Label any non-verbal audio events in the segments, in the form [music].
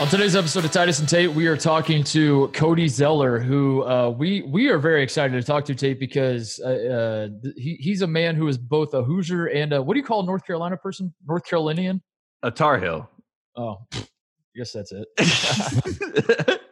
On today's episode of Titus and Tate, we are talking to Cody Zeller, who uh, we we are very excited to talk to Tate because uh, uh, he, he's a man who is both a Hoosier and a, what do you call a North Carolina person? North Carolinian? A Tar Heel. Oh, I guess that's it. [laughs]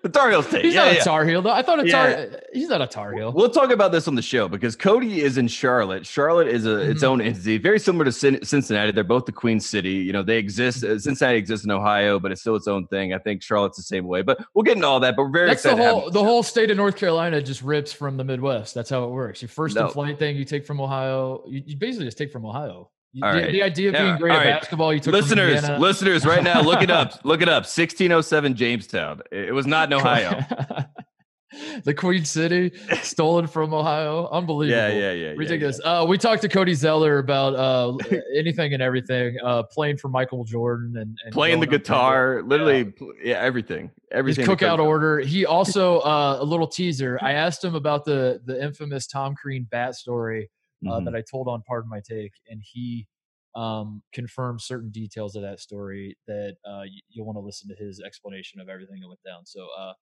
the Tar Heel Tate. He's yeah, not yeah. a Tar Heel though. I thought a Tar. Yeah. He's not a Tar Heel. We'll talk about this on the show because Cody is in Charlotte. Charlotte is a, its Mhm. own entity, very similar to Cin- Cincinnati. They're both the Queen City. You know, they exist. uh, Cincinnati exists in Ohio, but it's still its own thing. I think Charlotte's the same way. But we'll get into all that. But we're very That's the excited. to have whole the whole state of North Carolina just rips from the Midwest. That's how it works. Your first No. flight thing you take from Ohio. You, you basically just take from Ohio. All the, right. the idea of Yeah, being great all at right. basketball, you took listeners, listeners, right now, look it up. [laughs] Look it up. 1607 Jamestown. It was not in [laughs] Ohio. [laughs] the Queen City, stolen from Ohio. Unbelievable. yeah, yeah, yeah. yeah, Ridiculous. Uh, we talked to Cody Zeller about uh, anything and everything. Uh, playing for Michael Jordan and, and Playing the guitar, literally, pl- yeah, everything. His Everything. that cookout order. He also uh, a little teaser. I asked him about the the infamous Tom Crean bat story uh, Mhm. that I told on Pardon My Take, and he um, confirmed certain details of that story that uh, you'll want to listen to his explanation of everything that went down. So uh,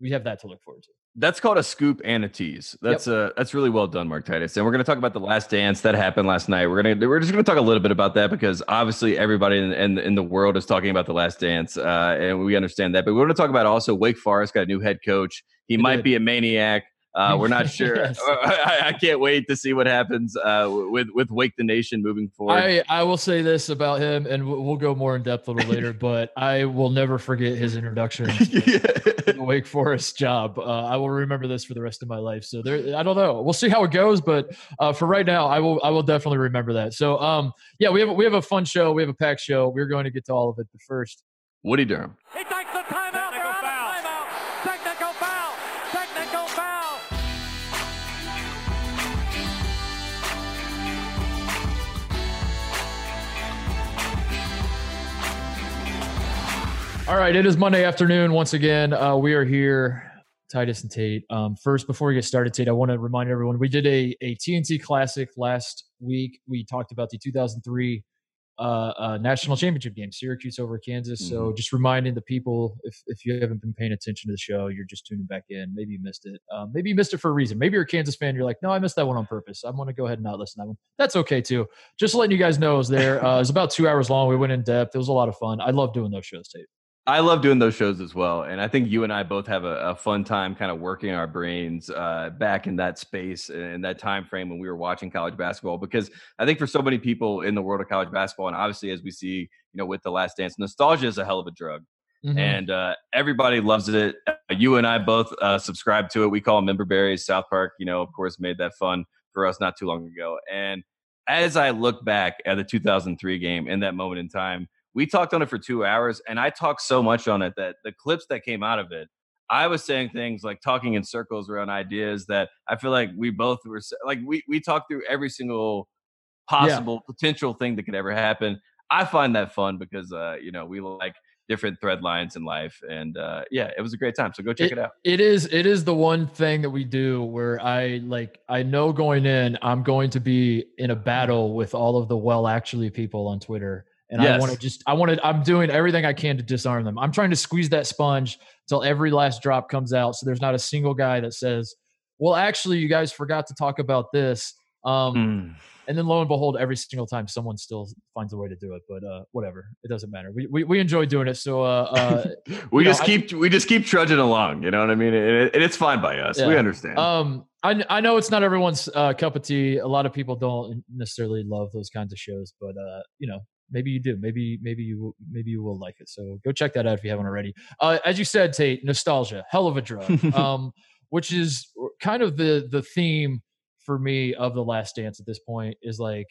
we have that to look forward to. That's called a scoop and a tease. That's uh that's really well done, Mark Titus. And we're gonna talk about the last dance that happened last night. We're gonna we're just gonna talk a little bit about that because obviously everybody in in, in the world is talking about the last dance, uh, and we understand that. But we're gonna talk about also Wake Forest got a new head coach. He They might did. be a maniac. Uh, we're not [laughs] sure. Yes. [laughs] I, I can't wait to see what happens uh, with with Wake the Nation moving forward. I, I will say this about him, and we'll we'll go more in depth a little later, but I will never forget his introduction [laughs] to the Wake Forest job. Uh, I will remember this for the rest of my life. So there, I don't know. We'll see how it goes, but uh, for right now, I will I will definitely remember that. So um, yeah, we have a- we have a fun show. We have a packed show. We're going to get to all of it, but first, Woody Durham. He all right, it is Monday afternoon once again. Uh, we are here, Titus and Tate. Um, first, before we get started, Tate, I want to remind everyone we did a a TNT Classic last week. We talked about the 2003 uh, uh, national championship game, Syracuse over Kansas. So just reminding the people, if if you haven't been paying attention to the show, you're just tuning back in. Maybe you missed it. Um, maybe you missed it for a reason. Maybe you're a Kansas fan. You're like, no, I missed that one on purpose. I'm going to go ahead and not listen to that one. That's okay too. Just letting you guys know, it was there. Uh, it was about two hours long. We went in depth. It was a lot of fun. I love doing those shows, Tate. I love doing those shows as well, and I think you and I both have a, a fun time, kind of working our brains uh, back in that space and that time frame when we were watching college basketball. Because I think for so many people in the world of college basketball, and obviously as we see, you know, with the Last Dance, nostalgia is a hell of a drug, Mhm. and uh, everybody loves it. Uh, You and I both uh, subscribe to it. We call them member berries. South Park, you know, of course, made that fun for us not too long ago. And as I look back at the 2003 game in that moment in time, we talked on it for two hours, and I talked so much on it that the clips that came out of it, I was saying things like talking in circles around ideas that I feel like we both were like we we talked through every single possible potential thing that could ever happen. I find that fun because uh, you know we like different thread lines in life, and uh, yeah, it was a great time. So go check it, out. It is it is the one thing that we do where I like I know going in I'm going to be in a battle with all of the well actually people on Twitter and I want to just I want to I'm doing everything I can to disarm them. I'm trying to squeeze that sponge until every last drop comes out so there's not a single guy that says, "Well, actually you guys forgot to talk about this." Um Mm. and then lo and behold every single time someone still finds a way to do it, but uh whatever. It doesn't matter. We we, we enjoy doing it. So uh uh [laughs] we you know, just I- keep we just keep trudging along. You know what I mean? And, it, and it's fine by us. We understand. Um, I I know it's not everyone's uh, cup of tea. A lot of people don't necessarily love those kinds of shows, but uh, you know, maybe you do. Maybe maybe you will- maybe you will like it. So go check that out if you haven't already. Uh, as you said, Tate, nostalgia, hell of a drug. [laughs] um, which is kind of the the theme for me of the Last Dance at this point is like.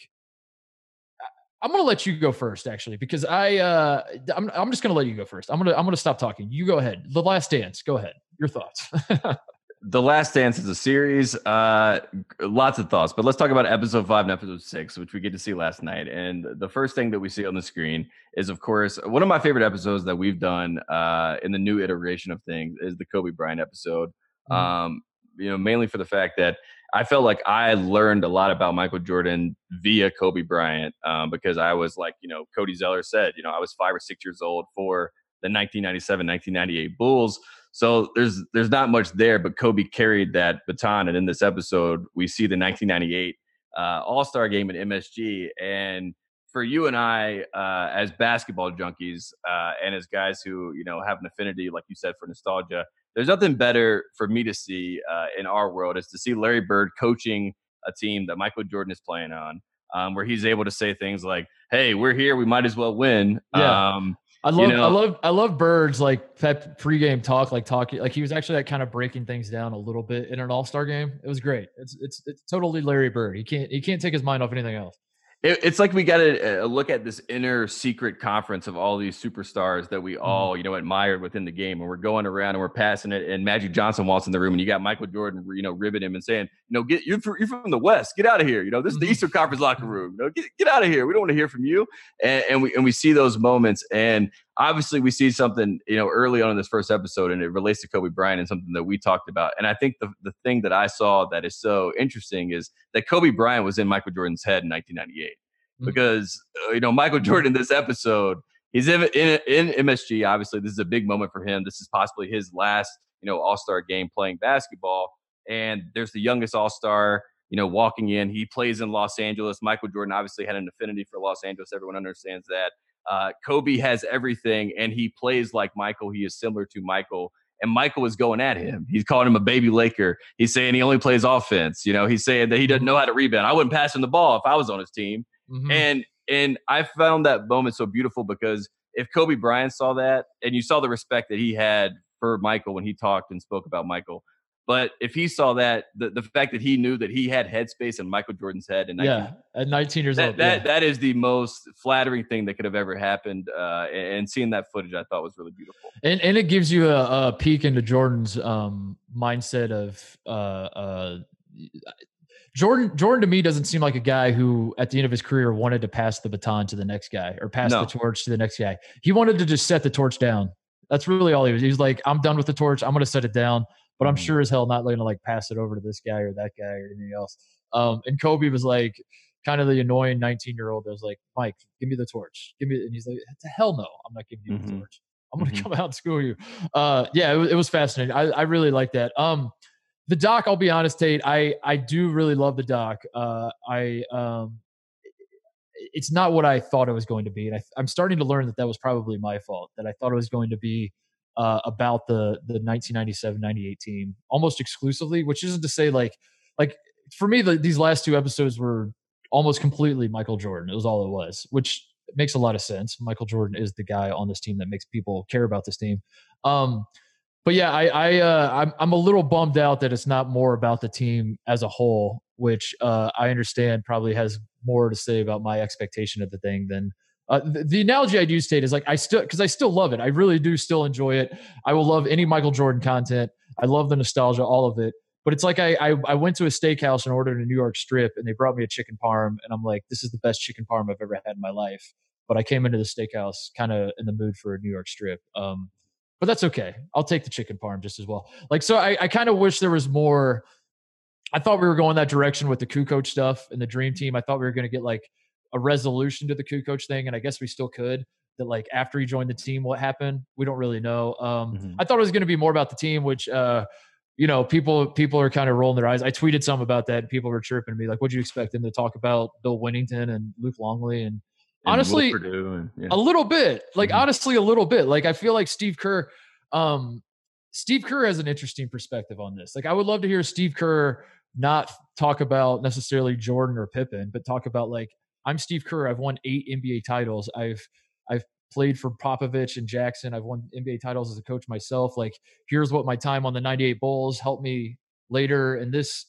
I'm gonna let you go first, actually, because I uh, I'm I'm just gonna let you go first. I'm gonna I'm gonna stop talking. You go ahead. The Last Dance. Go ahead. Your thoughts. [laughs] The Last Dance is a series. Uh, lots of thoughts, but let's talk about episode five and episode six, which we get to see last night. And the first thing that we see on the screen is, of course, one of my favorite episodes that we've done uh, in the new iteration of things is the Kobe Bryant episode. Mhm. Um, you know, mainly for the fact that I felt like I learned a lot about Michael Jordan via Kobe Bryant um, because I was like, you know, Cody Zeller said, you know, I was five or six years old for the 1997 1998 Bulls. So there's there's not much there, but Kobe carried that baton. And in this episode, we see the 1998 uh, All Star game at MSG. And for you and I, uh, as basketball junkies uh, and as guys who you know have an affinity, like you said, for nostalgia, there's nothing better for me to see uh, in our world is to see Larry Bird coaching a team that Michael Jordan is playing on, um, where he's able to say things like, "Hey, we're here. We might as well win." Yeah. Um, I love, know- I love, I love Birds like that pregame talk, like talking, like he was actually like kind of breaking things down a little bit in an All Star game. It was great. It's, it's, it's totally Larry Bird. He can't, he can't take his mind off anything else. It, it's like we got to uh, look at this inner secret conference of all these superstars that we all, you know, admired within the game, and we're going around and we're passing it. And Magic Johnson walks in the room, and you got Michael Jordan, you know, ribbing him and saying, you know, get you're, you're from the West, get out of here. You know, this is the Mhm. Eastern Conference locker room. You know, get get out of here. We don't want to hear from you. And, and we and we see those moments, and obviously we see something, you know, early on in this first episode, and it relates to Kobe Bryant and something that we talked about. And I think the the thing that I saw that is so interesting is that Kobe Bryant was in Michael Jordan's head in 1998 Mhm. because uh, you know Michael Jordan in this episode he's in, in in MSG obviously this is a big moment for him. This is possibly his last you know All-Star game playing basketball and there's the youngest All-Star you know walking in. He plays in Los Angeles. Michael Jordan obviously had an affinity for Los Angeles. Everyone understands that uh, Kobe has everything and he plays like Michael he is similar to Michael and Michael is going at him. He's calling him a baby Laker. He's saying he only plays offense. You know, he's saying that he doesn't know how to rebound. I wouldn't pass him the ball if I was on his team. Mhm. And and I found that moment so beautiful because if Kobe Bryant saw that and you saw the respect that he had for Michael when he talked and spoke about Michael, but if he saw that the, the fact that he knew that he had headspace in Michael Jordan's head and yeah, at 19 years that, old. that, yeah. that is the most flattering thing that could have ever happened. Uh, and, seeing that footage, I thought was really beautiful. and and it gives you a, a peek into Jordan's um, mindset of uh, uh, Jordan. Jordan to me doesn't seem like a guy who, at the end of his career, wanted to pass the baton to the next guy or pass No. the torch to the next guy. He wanted to just set the torch down. That's really all he was. He was like, "I'm done with the torch. I'm going to set it down." But I'm Mhm. sure as hell not going to like pass it over to this guy or that guy or anything else. Um, and Kobe was like, kind of the annoying 19 year old that was like, Mike, give me the torch. Give me, and he's like, to hell no, I'm not giving you the Mhm. torch. I'm going to Mhm. come [laughs] out and school you. Uh, yeah, it was, it was fascinating. I, I really like that. Um, the doc, I'll be honest, Tate, I, I do really love the doc. Uh, I, um, it's not what I thought it was going to be. And I, I'm starting to learn that that was probably my fault, that I thought it was going to be uh, about the, the 1997-98 team almost exclusively, which isn't to say like, like for me, the, these last two episodes were almost completely Michael Jordan. It was all it was, which makes a lot of sense. Michael Jordan is the guy on this team that makes people care about this team. Um, but yeah, I, I uh, I'm I'm a little bummed out that it's not more about the team as a whole, which uh, I understand probably has more to say about my expectation of the thing than. Uh, the, the analogy I do state is like I still because I still love it. I really do still enjoy it. I will love any Michael Jordan content. I love the nostalgia, all of it. But it's like I, I I went to a steakhouse and ordered a New York strip, and they brought me a chicken parm, and I'm like, this is the best chicken parm I've ever had in my life. But I came into the steakhouse kind of in the mood for a New York strip. Um, but that's okay. I'll take the chicken parm just as well. Like, so I, I kind of wish there was more. I thought we were going that direction with the Kukoc stuff and the dream team. I thought we were going to get like a resolution to the Kukoc thing, and I guess we still could. That like after he joined the team, what happened? We don't really know. Um, Mhm. I thought it was going to be more about the team, which uh, you know, people people are kind of rolling their eyes. I tweeted some about that. And people were chirping me like, "What'd you expect them to talk about Bill Wennington and Luke Longley?" And And honestly, and, yeah. a little bit like Mhm. honestly a little bit like i feel like steve kerr um steve kerr has an interesting perspective on this like i would love to hear steve kerr not talk about necessarily jordan or pippen but talk about like i'm steve kerr i've won eight nba titles. I've i've played for popovich and jackson i've won nba titles as a coach myself like here's what my time on the 98 bulls helped me later in this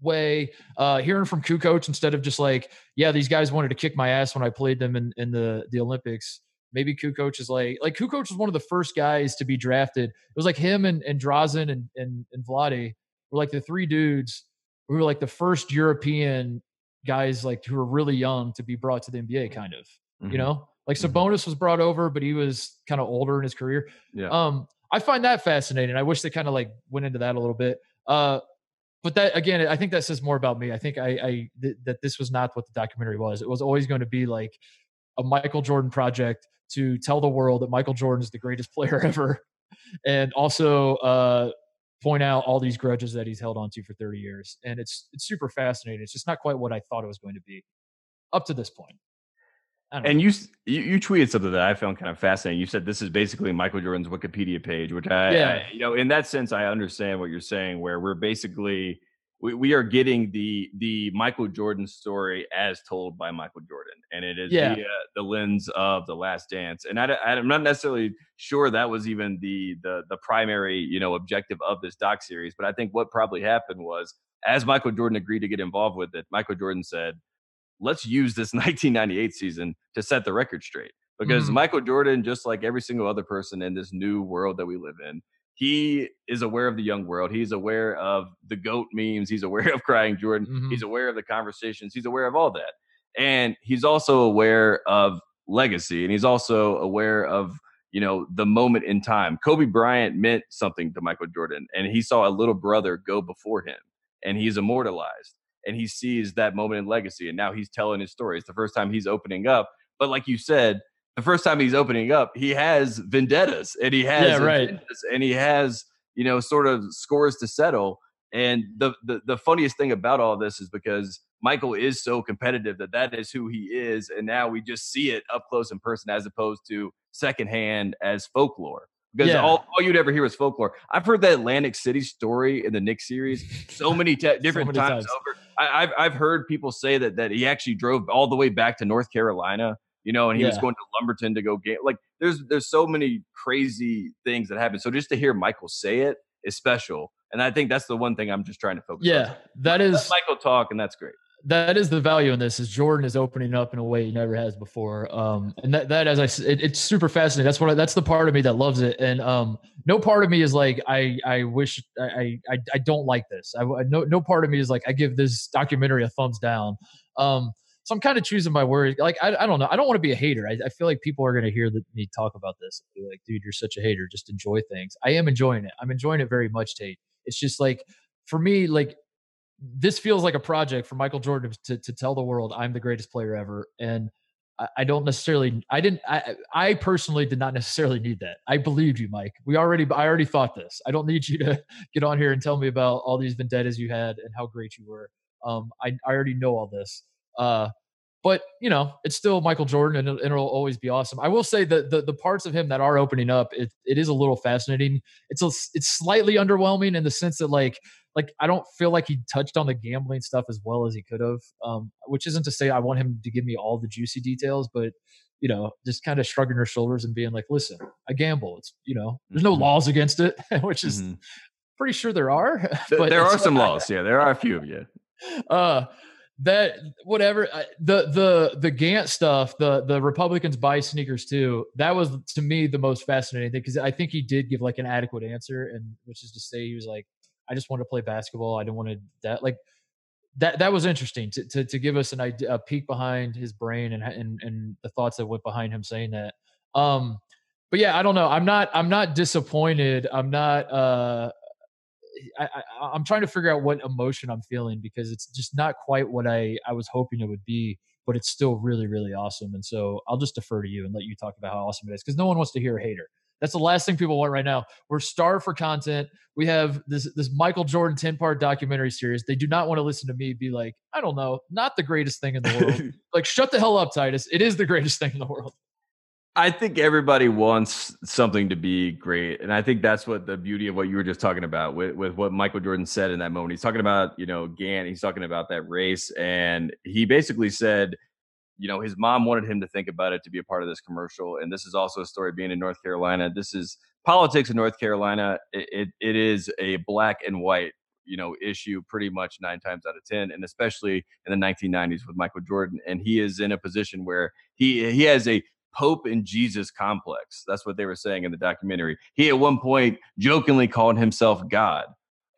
way. Uh hearing from Kukoc instead of just like yeah these guys wanted to kick my ass when i played them in in the the olympics. Maybe Kukoc is like like Kukoc was one of the first guys to be drafted. It was like him and and Drazen and and, and Vlade were like the three dudes who were like the first european guys like who were really young to be brought to the nba kind of Mhm. you know like Mhm. Sabonis was brought over but he was kind of older in his career Yeah. um, I find that fascinating. I wish they kind of like went into that a little bit. Uh, but that again, I think that says more about me. I think I, I th- that this was not what the documentary was. It was always going to be like a Michael Jordan project to tell the world that Michael Jordan is the greatest [laughs] player ever, and also uh, point out all these grudges that he's held on to for 30 years. And it's it's super fascinating. It's just not quite what I thought it was going to be up to this point. And you, you, you tweeted something that I found kind of fascinating. You said this is basically Michael Jordan's Wikipedia page, which I, yeah. I, you know, in that sense, I understand what you're saying. Where we're basically we, we are getting the the Michael Jordan story as told by Michael Jordan, and it is yeah. via the lens of the Last Dance. And I, I'm not necessarily sure that was even the the the primary you know objective of this doc series, but I think what probably happened was as Michael Jordan agreed to get involved with it, Michael Jordan said let's use this [laughs] 1998 season to set the record straight. Because mm Michael Jordan, just like every single other person in this new world that we live in, he is aware of the young world. He's aware of the GOAT memes. He's aware of crying Jordan. Mm-hmm. He's aware of the conversations. He's aware of all that. And he's also aware of legacy. And he's also aware of, you know, the moment in time. Kobe Bryant meant something to Michael Jordan. And he saw a little brother go before him. And he's immortalized and he sees that moment in legacy and now he's telling his story it's the first time he's opening up but like you said the first time he's opening up he has vendettas and he has yeah, right. and he has you know sort of scores to settle and the, the the funniest thing about all this is because michael is so competitive that that is who he is and now we just see it up close in person as opposed to secondhand as folklore because yeah. all, all, you'd ever hear was folklore. I've heard that Atlantic City story in the Knicks series so many te- [laughs] different so many times, times, over. I, have I've heard people say that that he actually drove all the way back to North Carolina, you know, and he yeah. was going to Lumberton to go get like there's there's so many crazy things that happen. So just to hear Michael say it is special, and I think that's the one thing I'm just trying to focus. Yeah, on. that is Let Michael talk, and that's great that is the value in this is Jordan is opening up in a way he never has before. Um, and that, that, as I said, it, it's super fascinating. That's what, I, that's the part of me that loves it. And, um, no part of me is like, I, I wish I, I, I don't like this. I, no, no part of me is like, I give this documentary a thumbs down. Um, so I'm kind of choosing my words. Like, I, I don't know. I don't want to be a hater. I, I feel like people are going to hear me talk about this. And be like, dude, you're such a hater. Just enjoy things. I am enjoying it. I'm enjoying it very much, Tate. It's just like, for me, like this feels like a project for Michael Jordan to, to tell the world I'm the greatest player ever. And I, I don't necessarily, I didn't, I, I personally did not necessarily need that. I believed you, Mike. We already, I already thought this. I don't need you to [laughs] get on here and tell me about all these vendettas you had and how great you were. Um, I, I already know all this. Uh, but you know, it's still Michael Jordan, and, it'll always be awesome. I will say that the the parts of him that are opening up, it, it is a little fascinating. It's a, it's slightly underwhelming in the sense that like like I don't feel like he touched on the gambling stuff as well as he could have. Um, which isn't to say I want him to give me all the juicy details, but you know, just kind of shrugging her shoulders and being like, "Listen, I gamble. It's you know, there's no mm-hmm. laws against it," [laughs] which is mm-hmm. pretty sure there are. [laughs] but there are some [laughs] laws. Yeah, there are a few of you. Uh, that whatever the the the Gantt stuff, the the Republicans buy sneakers too. That was to me the most fascinating thing because I think he did give like an adequate answer, and which is to say he was like, I just want to play basketball. I didn't want to that like that that was interesting to to, to give us an idea a peek behind his brain and and and the thoughts that went behind him saying that. Um, but yeah, I don't know. I'm not I'm not disappointed. I'm not uh I, I am trying to figure out what emotion I'm feeling because it's just not quite what I I was hoping it would be, but it's still really really awesome. And so I'll just defer to you and let you talk about how awesome it is because no one wants to hear a hater. That's the last thing people want right now. We're starved for content. We have this this Michael Jordan 10 part documentary series. They do not want to listen to me be like, I don't know, not the greatest thing in the world. [laughs] like, shut the hell up, Titus. It is the greatest thing in the world. I think everybody wants something to be great. And I think that's what the beauty of what you were just talking about with, with what Michael Jordan said in that moment. He's talking about, you know, Gantt, he's talking about that race. And he basically said, you know, his mom wanted him to think about it to be a part of this commercial. And this is also a story being in North Carolina. This is politics in North Carolina. It, it, it is a black and white, you know, issue pretty much nine times out of 10. And especially in the 1990s with Michael Jordan. And he is in a position where he, he has a Pope and Jesus complex. That's what they were saying in the documentary. He at one point jokingly called himself God.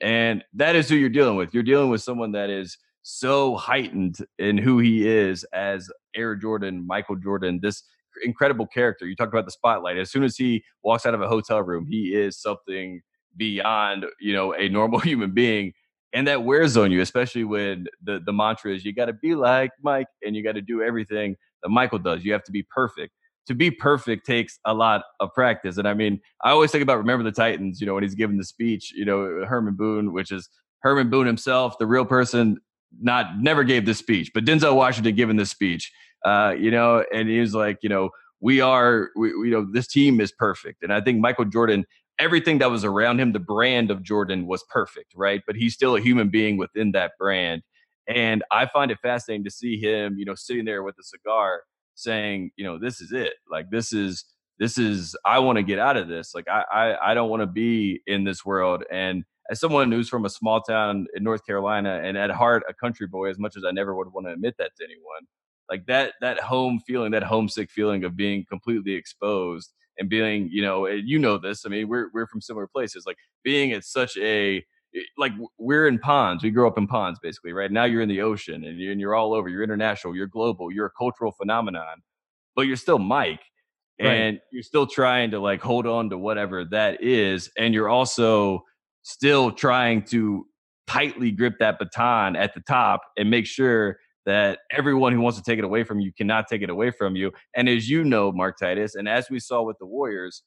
And that is who you're dealing with. You're dealing with someone that is so heightened in who he is as Air Jordan, Michael Jordan, this incredible character. You talked about the spotlight. As soon as he walks out of a hotel room, he is something beyond, you know, a normal [laughs] human being. And that wears on you, especially when the, the mantra is you got to be like Mike and you got to do everything that Michael does. You have to be perfect. To be perfect takes a lot of practice. And I mean, I always think about Remember the Titans, you know, when he's giving the speech, you know, Herman Boone, which is Herman Boone himself, the real person, not never gave this speech, but Denzel Washington giving this speech, uh, you know, and he was like, you know, we are, we, you know, this team is perfect. And I think Michael Jordan, everything that was around him, the brand of Jordan was perfect, right? But he's still a human being within that brand. And I find it fascinating to see him, you know, sitting there with a cigar saying, you know, this is it. Like this is this is I want to get out of this. Like I I, I don't want to be in this world. And as someone who's from a small town in North Carolina and at heart a country boy, as much as I never would want to admit that to anyone, like that that home feeling, that homesick feeling of being completely exposed and being, you know, you know this. I mean, we're we're from similar places. Like being at such a Eh, like we're in ponds. We grew up in ponds, basically, right? Now you're in the ocean and you're, and you're all over. You're international. You're global. You're a cultural phenomenon, but you're still Mike, and right. you're still trying to like hold on to whatever that is, and you're also still trying to tightly grip that baton at the top and make sure that everyone who wants to take it away from you cannot take it away from you. And as you know, Mark Titus, and as we saw with the Warriors,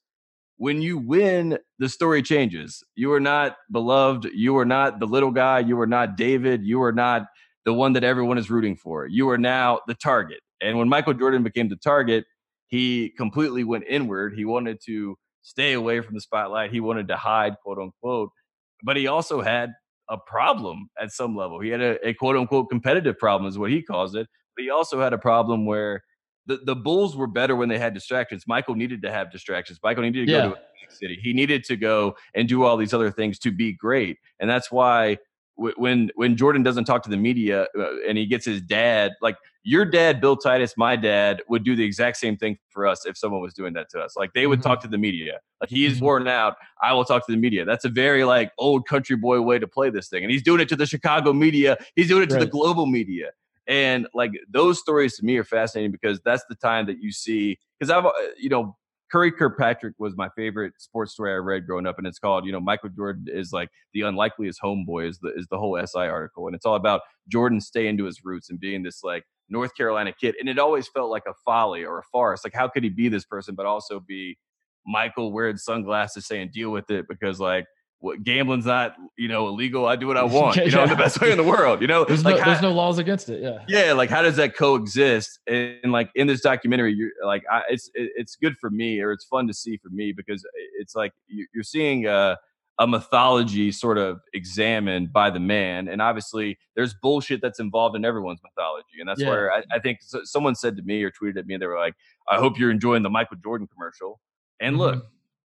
when you win, the story changes. You are not beloved. You are not the little guy. You are not David. You are not the one that everyone is rooting for. You are now the target. And when Michael Jordan became the target, he completely went inward. He wanted to stay away from the spotlight. He wanted to hide, quote unquote. But he also had a problem at some level. He had a, a quote unquote competitive problem, is what he calls it. But he also had a problem where the, the Bulls were better when they had distractions. Michael needed to have distractions. Michael needed to yeah. go to a city. He needed to go and do all these other things to be great. And that's why when when Jordan doesn't talk to the media uh, and he gets his dad, like your dad, Bill Titus, my dad would do the exact same thing for us if someone was doing that to us. Like they would mm-hmm. talk to the media. Like he is mm-hmm. worn out. I will talk to the media. That's a very like old country boy way to play this thing. And he's doing it to the Chicago media. He's doing it to right. the global media. And like those stories to me are fascinating because that's the time that you see. Because I've, uh, you know, Curry Kirkpatrick was my favorite sports story I read growing up, and it's called, you know, Michael Jordan is like the unlikeliest homeboy is the is the whole SI article, and it's all about Jordan staying to his roots and being this like North Carolina kid, and it always felt like a folly or a farce. Like, how could he be this person but also be Michael wearing sunglasses saying deal with it because like what gambling's not you know illegal i do what i [laughs] want you know yeah. the best way in the world you know there's, like no, how, there's no laws against it yeah yeah like how does that coexist and, like in this documentary you're like I, it's it's good for me or it's fun to see for me because it's like you're seeing a, a mythology sort of examined by the man and obviously there's bullshit that's involved in everyone's mythology and that's yeah. where I, I, think someone said to me or tweeted at me and they were like i hope you're enjoying the michael jordan commercial and mm-hmm. look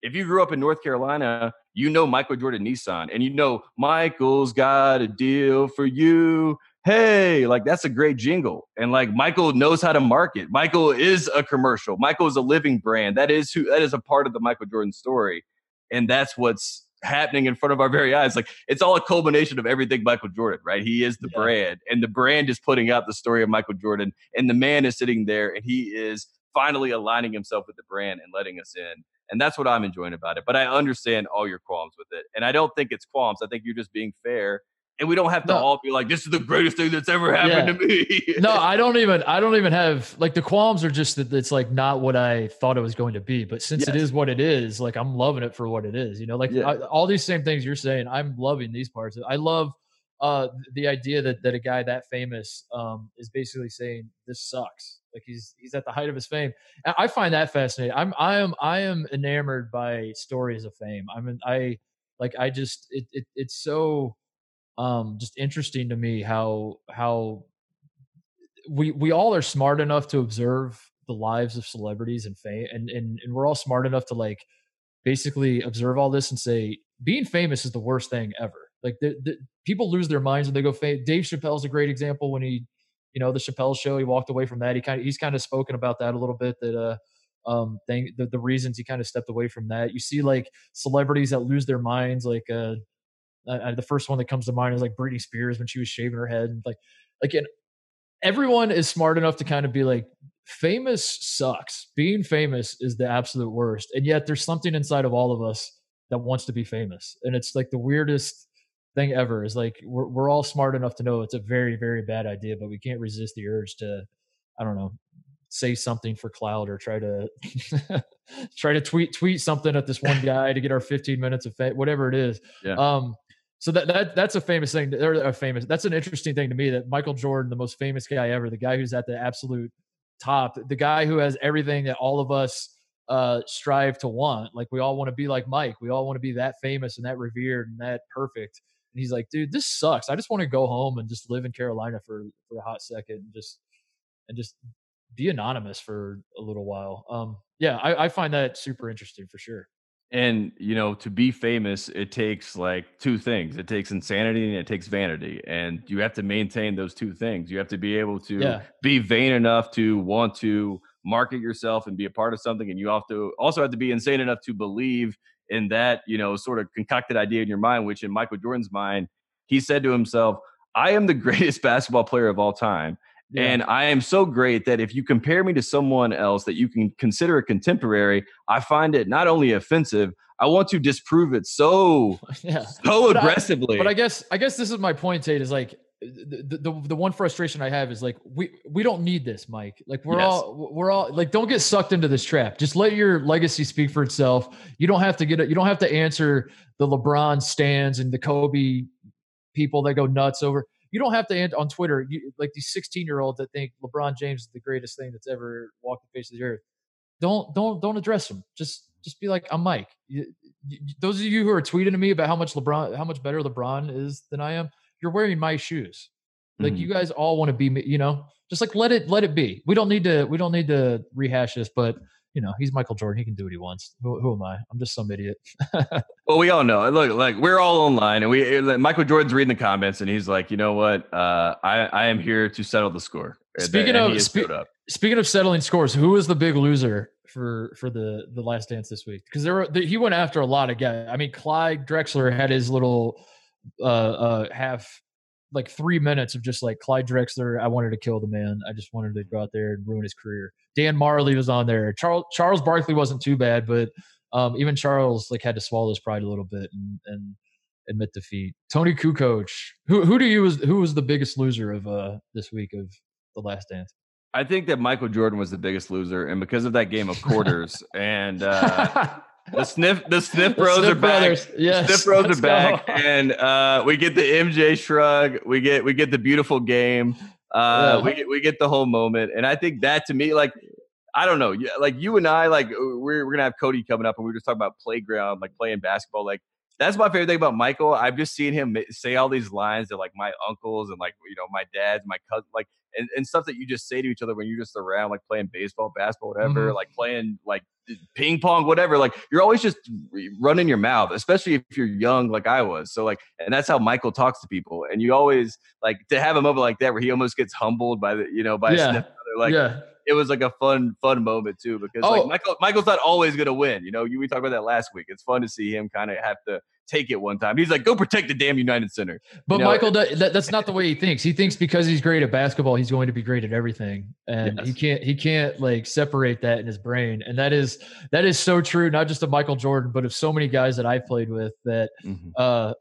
if you grew up in North Carolina, you know Michael Jordan Nissan and you know Michael's got a deal for you. Hey, like that's a great jingle. And like Michael knows how to market. Michael is a commercial. Michael is a living brand. That is who that is a part of the Michael Jordan story. And that's what's happening in front of our very eyes. Like it's all a culmination of everything Michael Jordan, right? He is the yeah. brand, and the brand is putting out the story of Michael Jordan, and the man is sitting there and he is finally aligning himself with the brand and letting us in. And that's what I'm enjoying about it. But I understand all your qualms with it. And I don't think it's qualms. I think you're just being fair. And we don't have to no. all be like, this is the greatest thing that's ever happened yeah. to me. no, I don't even, I don't even have like the qualms are just that it's like not what I thought it was going to be. But since yes. it is what it is, like I'm loving it for what it is. You know, like yeah. I, all these same things you're saying, I'm loving these parts. I love uh, the idea that that a guy that famous um, is basically saying this sucks. Like he's he's at the height of his fame. I find that fascinating. I'm I am I am enamored by stories of fame. I mean I like I just it, it it's so um just interesting to me how how we we all are smart enough to observe the lives of celebrities and fame and and, and we're all smart enough to like basically observe all this and say being famous is the worst thing ever like the, the people lose their minds when they go fame dave chappelle's a great example when he you know the Chappelle show. He walked away from that. He kind of he's kind of spoken about that a little bit. That uh um thing the, the reasons he kind of stepped away from that. You see like celebrities that lose their minds. Like uh, uh the first one that comes to mind is like Britney Spears when she was shaving her head. And like like and everyone is smart enough to kind of be like famous sucks. Being famous is the absolute worst. And yet there's something inside of all of us that wants to be famous. And it's like the weirdest thing ever is like we're, we're all smart enough to know it's a very very bad idea but we can't resist the urge to i don't know say something for cloud or try to [laughs] try to tweet tweet something at this one [laughs] guy to get our 15 minutes of fame, whatever it is. Yeah. Um, so that, that that's a famous thing. They're a famous. That's an interesting thing to me. That Michael Jordan, the most famous guy ever, the guy who's at the absolute top, the guy who has everything that all of us uh, strive to want. Like we all want to be like Mike. We all want to be that famous and that revered and that perfect. And he's like, dude, this sucks. I just want to go home and just live in Carolina for for a hot second and just and just be anonymous for a little while. Um, yeah, I, I find that super interesting for sure. And you know, to be famous, it takes like two things. It takes insanity and it takes vanity. And you have to maintain those two things. You have to be able to Yeah. be vain enough to want to market yourself and be a part of something. And you have to also have to be insane enough to believe in that, you know, sort of concocted idea in your mind, which in Michael Jordan's mind, he said to himself, I am the [laughs] greatest basketball player of all time. Yeah. And I am so great that if you compare me to someone else that you can consider a contemporary, I find it not only offensive, I want to disprove it so [laughs] yeah. so But I- aggressively. But I guess I guess this is my point, Tate. Is like the, the the one frustration I have is like we we don't need this, Mike. Like we're Yes. all we're all like don't get sucked into this trap. Just let your legacy speak for itself. You don't have to get it. You don't have to answer the LeBron stands and the Kobe people that go nuts over. You don't have to end on Twitter. You, like these 16 year olds that think LeBron James is the greatest thing that's ever walked the face of the earth. Don't don't don't address them. Just just be like I'm Mike. You, you, those of you who are tweeting to me about how much LeBron, how much better LeBron is than I am, you're wearing my shoes. Like Mhm. you guys all want to be, me, you know, just like let it let it be. We don't need to we don't need to rehash this, but you know, he's Michael Jordan. He can do what he wants. Who, who am I? I'm just some idiot. [laughs] well, we all know. Look, like we're all online, and we like, Michael Jordan's reading the comments, and he's like, you know what? Uh, I I am here to settle the score. Speaking and of- spe- up. Speaking of settling scores, who was the big loser for for the the last dance this week? Because there were the, he went after a lot of guys. I mean, Clyde Drexler had his little uh uh half like three minutes of just like Clyde Drexler. I wanted to kill the man. I just wanted to go out there and ruin his career. Dan Majerle was on there. Charles Charles Barkley wasn't too bad, but um even Charles like had to swallow his pride a little bit and and admit defeat. Toni Kukoc, who who do you was who was the biggest loser of uh this week of the last dance? I think that Michael Jordan was the biggest loser, and because of that game of quarters, and uh, [laughs] the sniff the [laughs] sniff The bros Smith are back. brothers. Yes, Sniff Bros are back, go. and uh, we get the MJ shrug. We get we get the beautiful game. Uh, Yeah. We get we get the whole moment, and I think that to me, like I don't know, yeah, like you and I, like we're we're gonna have Cody coming up, and we were just talking about playground, like playing basketball. Like that's my favorite thing about Michael. I've just seen him say all these lines that like my uncles and like you know my dads, my cousin, like and, and stuff that you just say to each other when you're just around, like playing baseball, basketball, whatever, Mhm. like playing like ping pong, whatever. Like you're always just running your mouth, especially if you're young, like I was. So like, and that's how Michael talks to people. And you always like to have a moment like that where he almost gets humbled by the, you know, by Yeah. Like yeah, it was like a fun, fun moment too, because Oh. like Michael, Michael's not always gonna win. You know, you we talked about that last week. It's fun to see him kind of have to take it one time. He's like, go protect the damn United Center. but know, Michael, does, that, that's not the way he thinks. He thinks because he's great at basketball, he's going to be great at everything, and he can't he can't like separate that in his brain. And that is that is so true, not just of Michael Jordan, but of so many guys that I've played with. That uh,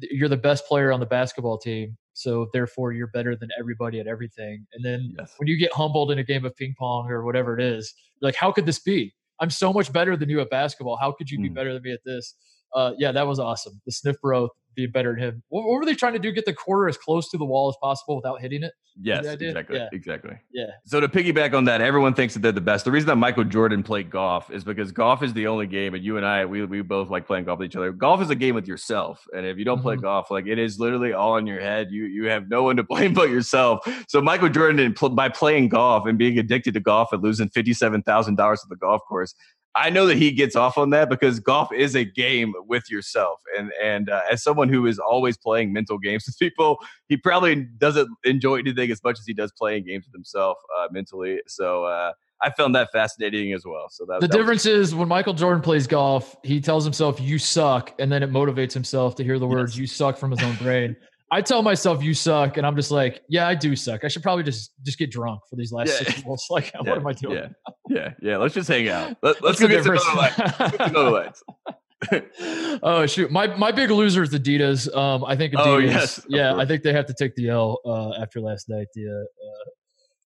you're the best player on the basketball team, so therefore you're better than everybody at everything. And then Yes. when you get humbled in a game of ping pong or whatever it is, you're like, how could this be? I'm so much better than you at basketball. How could you be Mm. better than me at this? Uh, yeah, that was awesome. The sniff bro being better than him. What, what were they trying to do? Get the quarter as close to the wall as possible without hitting it? Yes, exactly, Yeah. exactly. Yeah. So to piggyback on that, everyone thinks that they're the best. The reason that Michael Jordan played golf is because golf is the only game, and you and I, we we both like playing golf with each other. Golf is a game with yourself, and if you don't play Mhm. golf, like it is literally all in your head. You you have no one to [laughs] blame but yourself. So Michael Jordan, by playing golf and being addicted to golf and losing fifty seven thousand dollars at the golf course. I know that he gets off on that because golf is a game with yourself, and and uh, as someone who is always playing mental games [laughs] with people, he probably doesn't enjoy anything as much as he does playing games with himself uh, mentally. So uh, I found that fascinating as well. So that The that was- difference is when Michael Jordan plays golf, he tells himself, you suck. And then it motivates himself to hear the words, Yes. you suck from his own brain. I tell myself, you suck. And I'm just like, yeah, I do suck. I should probably just just get drunk for these last Yeah. six months. [laughs] Like, [laughs] yeah, what am I doing? Yeah, yeah, yeah. Let's just hang out. Let, [laughs] let's go get some? Miller Lites. Some Miller Lites. oh shoot, my my big loser is Adidas. Um, I think Adidas. Oh, yes, yeah, I think they have to take the L uh, after last night. The uh, uh,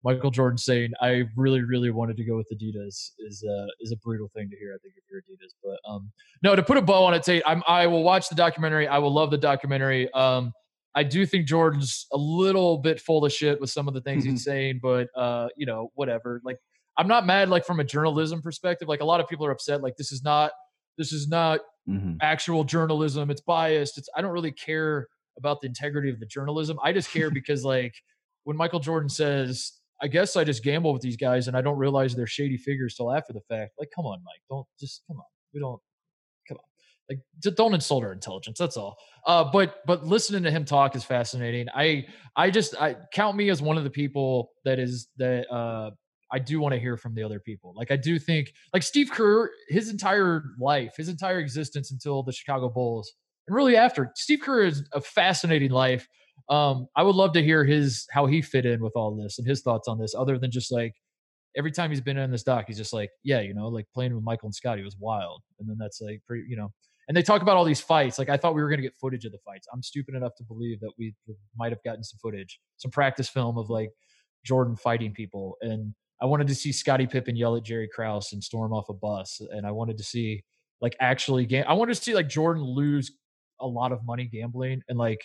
Michael Jordan saying, "I really, really wanted to go with Adidas" is uh, is a brutal thing to hear. I think if you're Adidas, but um, no, to put a bow on it, Tate, I'm I will watch the documentary. I will love the documentary. Um, I do think Jordan's a little bit full of shit with some of the things he's [laughs] saying, but uh, you know, whatever. Like, I'm not mad. Like from a journalism perspective, like a lot of people are upset. Like this is not this is not Mhm. actual journalism. It's biased. It's I don't really care about the integrity of the journalism. I just care [laughs] because like when Michael Jordan says, "I guess I just gamble with these guys and I don't realize they're shady figures till after the fact." Like, come on, Mike. Don't just come on. We don't. Like, don't insult our intelligence. That's all. Uh, but but listening to him talk is fascinating. I I just I count me as one of the people that is that uh I do want to hear from the other people. Like I do think like Steve Kerr, his entire life, his entire existence until the Chicago Bulls, and really after, Steve Kerr is a fascinating life. Um, I would love to hear his how he fit in with all this and his thoughts on this, other than just like every time he's been in this doc, he's just like, yeah, you know, like playing with Michael and Scottie was wild. And then that's like pretty, you know, and they talk about all these fights. Like I thought we were going to get footage of the fights. I'm stupid enough to believe that we might have gotten some footage, some practice film of like Jordan fighting people. And I wanted to see Scottie Pippen yell at Jerry Krause and storm off a bus. And I wanted to see like actually game. I wanted to see like Jordan lose a lot of money gambling and like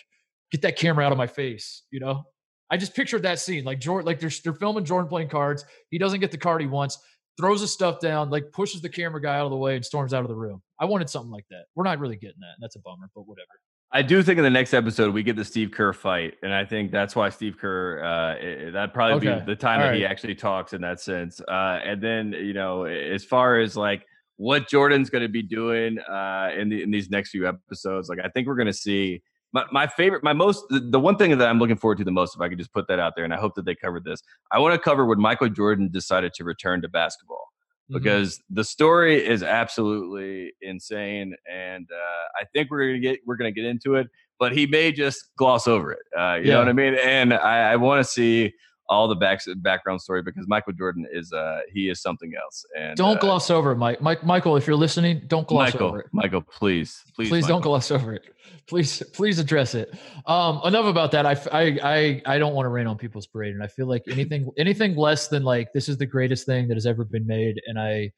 get that camera out of my face, you know? I just pictured that scene. Like Jordan, like they're, they're filming Jordan playing cards. He doesn't get the card he wants, throws his stuff down, like pushes the camera guy out of the way and storms out of the room. I wanted something like that. We're not really getting that. And that's a bummer, but whatever. I do think in the next episode we get the Steve Kerr fight, and I think that's why Steve Kerr uh, that probably Okay. be the time All that he actually talks in that sense. Uh, and then you know, as far as like what Jordan's going to be doing uh, in the in these next few episodes, like I think we're going to see my, my favorite, my most, the, the one thing that I'm looking forward to the most, if I could just put that out there, and I hope that they covered this. I want to cover when Michael Jordan decided to return to basketball Mhm. because the story is absolutely insane, and uh, I think we're gonna get we're gonna get into it. But he may just gloss over it. Uh, you know what I mean? And I, I want to see all the back, background story because Michael Jordan is uh, he is something else. And don't uh, gloss over it, Mike. Mike, Michael, if you're listening, don't gloss Michael, over it. Michael, please, please, please don't gloss over it. Please, please address it. Um, enough about that. I, I, I, I don't want to rain on people's parade, and I feel like anything, [laughs] anything less than like this is the greatest thing that has ever been made, and I,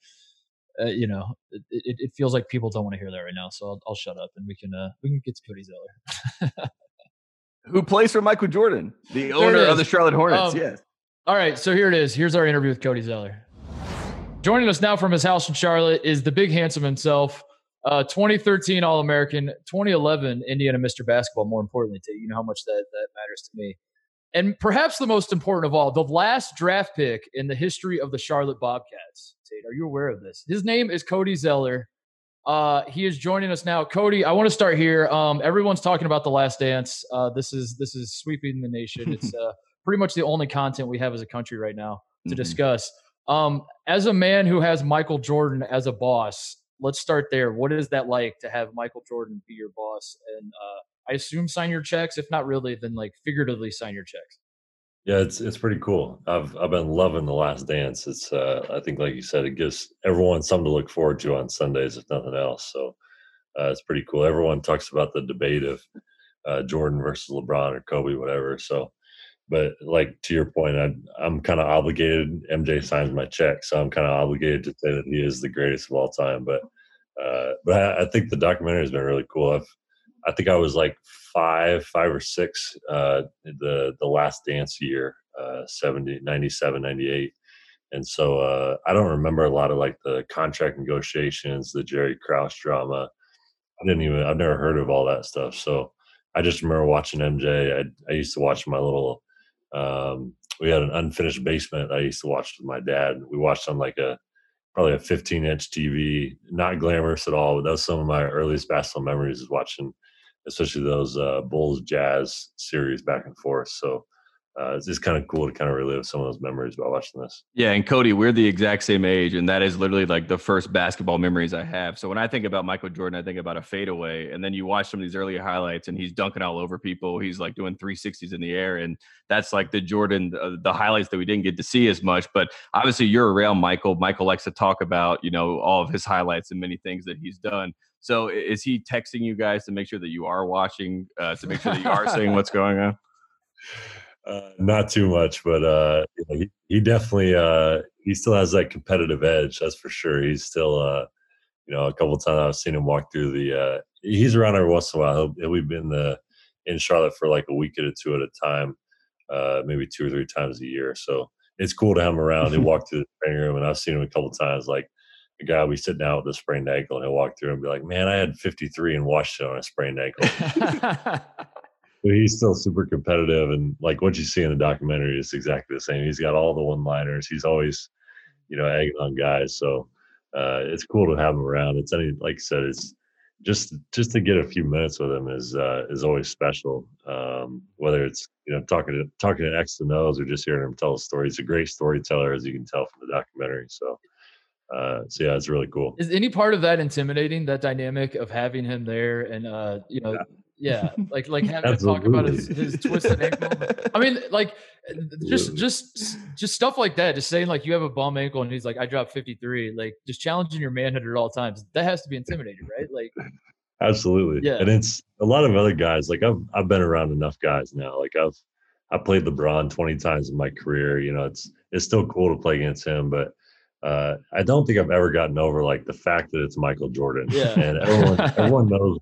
uh, you know, it, it, it feels like people don't want to hear that right now. So I'll, I'll shut up, and we can, uh, we can get to Cody Zeller. [laughs] Who plays for Michael Jordan, the owner of the Charlotte Hornets? Um, yes. All right, so here it is. Here's our interview with Cody Zeller. Joining us now from his house in Charlotte is the big handsome himself, uh, 2013 All American, 2011 Indiana Mr. Basketball. More importantly, to you, you know how much that that matters to me. And perhaps the most important of all, the last draft pick in the history of the Charlotte Bobcats. Tate, are you aware of this? His name is Cody Zeller. Uh, he is joining us now. Cody, I want to start here. Um, everyone's talking about the Last Dance. Uh, this is this is sweeping the nation. It's [laughs] uh, pretty much the only content we have as a country right now to Mhm. discuss. Um, as a man who has Michael Jordan as a boss, let's start there. What is that like to have Michael Jordan be your boss? And uh, I assume sign your checks. If not really, then like figuratively sign your checks. Yeah, it's it's pretty cool. I've I've been loving the Last Dance. It's uh, I think like you said, it gives everyone something to look forward to on Sundays, if nothing else. So uh, it's pretty cool. Everyone talks about the debate of uh, Jordan versus LeBron or Kobe, whatever. So, but like to your point, I, I'm kind of obligated. MJ signs my check, so I'm kind of obligated to say that he is the greatest of all time. But uh, but I, I think the documentary has been really cool. I've I think I was like five, five or six, uh, the the last dance year, uh, 70, 97, 98. And so uh, I don't remember a lot of like the contract negotiations, the Jerry Krause drama. I didn't even, I've never heard of all that stuff. So I just remember watching MJ. I, I used to watch my little, um, we had an unfinished basement I used to watch with my dad. We watched on like a, probably a 15 inch TV, not glamorous at all, but that was some of my earliest basketball memories is watching especially those uh, Bulls Jazz series back and forth. So uh, it's just kind of cool to kind of relive some of those memories by watching this. Yeah, and Cody, we're the exact same age, and that is literally like the first basketball memories I have. So when I think about Michael Jordan, I think about a fadeaway, and then you watch some of these earlier highlights, and he's dunking all over people. He's like doing 360s in the air, and that's like the Jordan, uh, the highlights that we didn't get to see as much. But obviously, you're around Michael. Michael likes to talk about you know all of his highlights and many things that he's done. So is he texting you guys to make sure that you are watching, uh, to make sure that you are seeing what's [laughs] going on? Uh, not too much, but uh, he, he definitely uh, he still has that competitive edge. That's for sure. He's still, uh, you know, a couple times I've seen him walk through the. Uh, he's around every once in a while. He'll, he'll be in the in Charlotte for like a week at a two at a time, uh, maybe two or three times a year. So it's cool to have him around. He [laughs] walked through the training room, and I've seen him a couple times. Like a guy we sit down with a sprained ankle, and he'll walk through and be like, "Man, I had 53 and watched it on a sprained ankle." [laughs] but he's still super competitive and like what you see in the documentary is exactly the same. He's got all the one liners he's always you know egging on guys so uh, it's cool to have him around. It's any like i said it's just just to get a few minutes with him is uh, is always special. Um, whether it's you know talking to talking to x and o's or just hearing him tell a story he's a great storyteller as you can tell from the documentary so uh, so yeah, it's really cool. Is any part of that intimidating? That dynamic of having him there, and uh, you know, yeah. Yeah, like like [laughs] having to talk about his, his twisted ankle. I mean, like just just just stuff like that. Just saying like you have a bum ankle and he's like, I dropped 53. Like just challenging your manhood at all times. That has to be intimidating, right? Like absolutely. Yeah. And it's a lot of other guys. Like I've I've been around enough guys now. Like I've I played LeBron 20 times in my career. You know, it's it's still cool to play against him, but uh, I don't think I've ever gotten over like the fact that it's Michael Jordan. Yeah. And everyone [laughs] everyone knows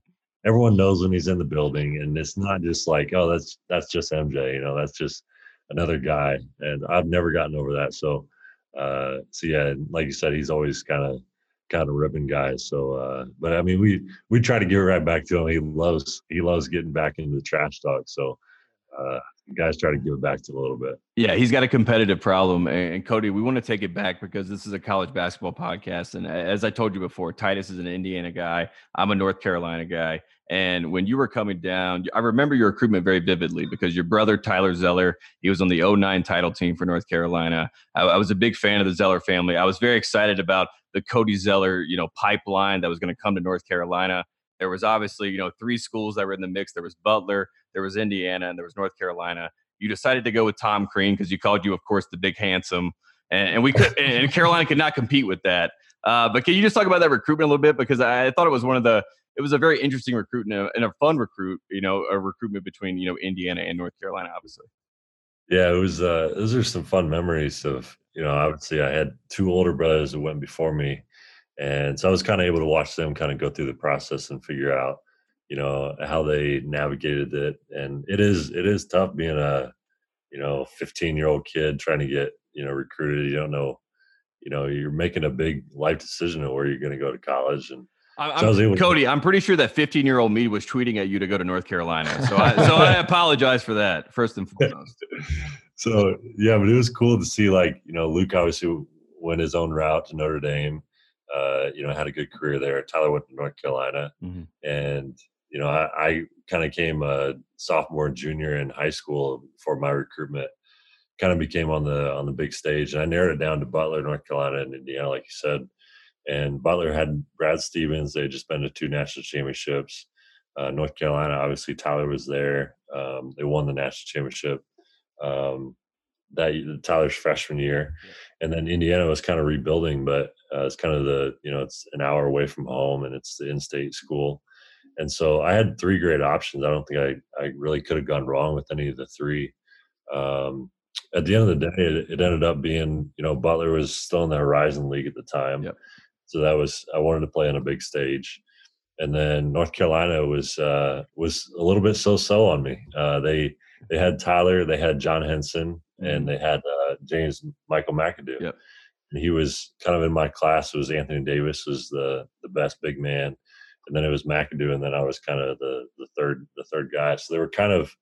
everyone knows when he's in the building and it's not just like oh that's that's just mj you know that's just another guy. And i've never gotten over that. So uh so yeah like you said he's always kind of kind of ripping guys. So uh but i mean we we try to give it right back to him. He loves he loves getting back into the trash talk. So uh guys try to give it back to a little bit. Yeah, he's got a competitive problem. And Cody, we want to take it back because this is a college basketball podcast. And as I told you before, Titus is an Indiana guy. I'm a North Carolina guy. And when you were coming down, I remember your recruitment very vividly because your brother, Tyler Zeller, he was on the 09 title team for North Carolina. I, I was a big fan of the Zeller family. I was very excited about the Cody Zeller, you know, pipeline that was going to come to North Carolina. There was obviously, you know, three schools that were in the mix. There was Butler, there was Indiana, and there was North Carolina. You decided to go with Tom Crean because you called you, of course, the big handsome, and, and we could, and Carolina could not compete with that. Uh, but can you just talk about that recruitment a little bit because I, I thought it was one of the it was a very interesting recruit and a, and a fun recruit, you know, a recruitment between, you know, Indiana and North Carolina, obviously. Yeah, it was, uh, those are some fun memories of, you know, obviously I had two older brothers that went before me. And so I was kind of able to watch them kind of go through the process and figure out, you know, how they navigated it. And it is, it is tough being a, you know, 15 year old kid trying to get, you know, recruited. You don't know, you know, you're making a big life decision of where you're going to go to college. And, I'm, Cody, I'm pretty sure that 15 year old me was tweeting at you to go to North Carolina. So I, so I [laughs] apologize for that first and foremost. so yeah, but it was cool to see like you know Luke obviously went his own route to Notre Dame. Uh, you know, had a good career there. Tyler went to North Carolina, mm-hmm. and you know I, I kind of came a sophomore and junior in high school for my recruitment. Kind of became on the on the big stage, and I narrowed it down to Butler, North Carolina, and Indiana, like you said and Butler had Brad Stevens. They had just been to two national championships. Uh, North Carolina, obviously, Tyler was there. Um, they won the national championship um, that Tyler's freshman year, and then Indiana was kind of rebuilding, but uh, it's kind of the you know it's an hour away from home and it's the in-state school, and so I had three great options. I don't think I I really could have gone wrong with any of the three. Um, at the end of the day, it, it, ended up being you know Butler was still in the Horizon League at the time. Yep. So that was I wanted to play on a big stage, and then North Carolina was uh, was a little bit so-so on me. Uh, they they had Tyler, they had John Henson, and mm-hmm. they had uh, James Michael McAdoo. Yep. And he was kind of in my class. It was Anthony Davis was the the best big man, and then it was McAdoo, and then I was kind of the the third the third guy. So they were kind of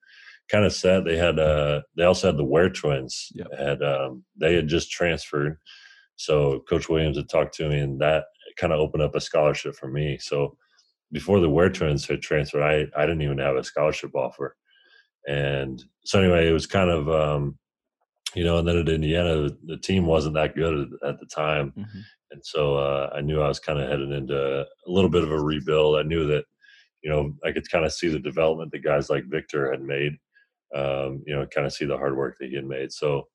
kind of set. They had uh they also had the Wear twins. Yep. Had um, they had just transferred so Coach Williams had talked to me, and that kind of opened up a scholarship for me. So before the Wear twins had transferred, I I didn't even have a scholarship offer. And so anyway, it was kind of um, you know, and then at Indiana, the, the team wasn't that good at, at the time, mm-hmm. And so uh, I knew I was kind of heading into a little bit of a rebuild. I knew that you know I could kind of see the development that guys like Victor had made. Um, you know, kind of see the hard work that he had made. So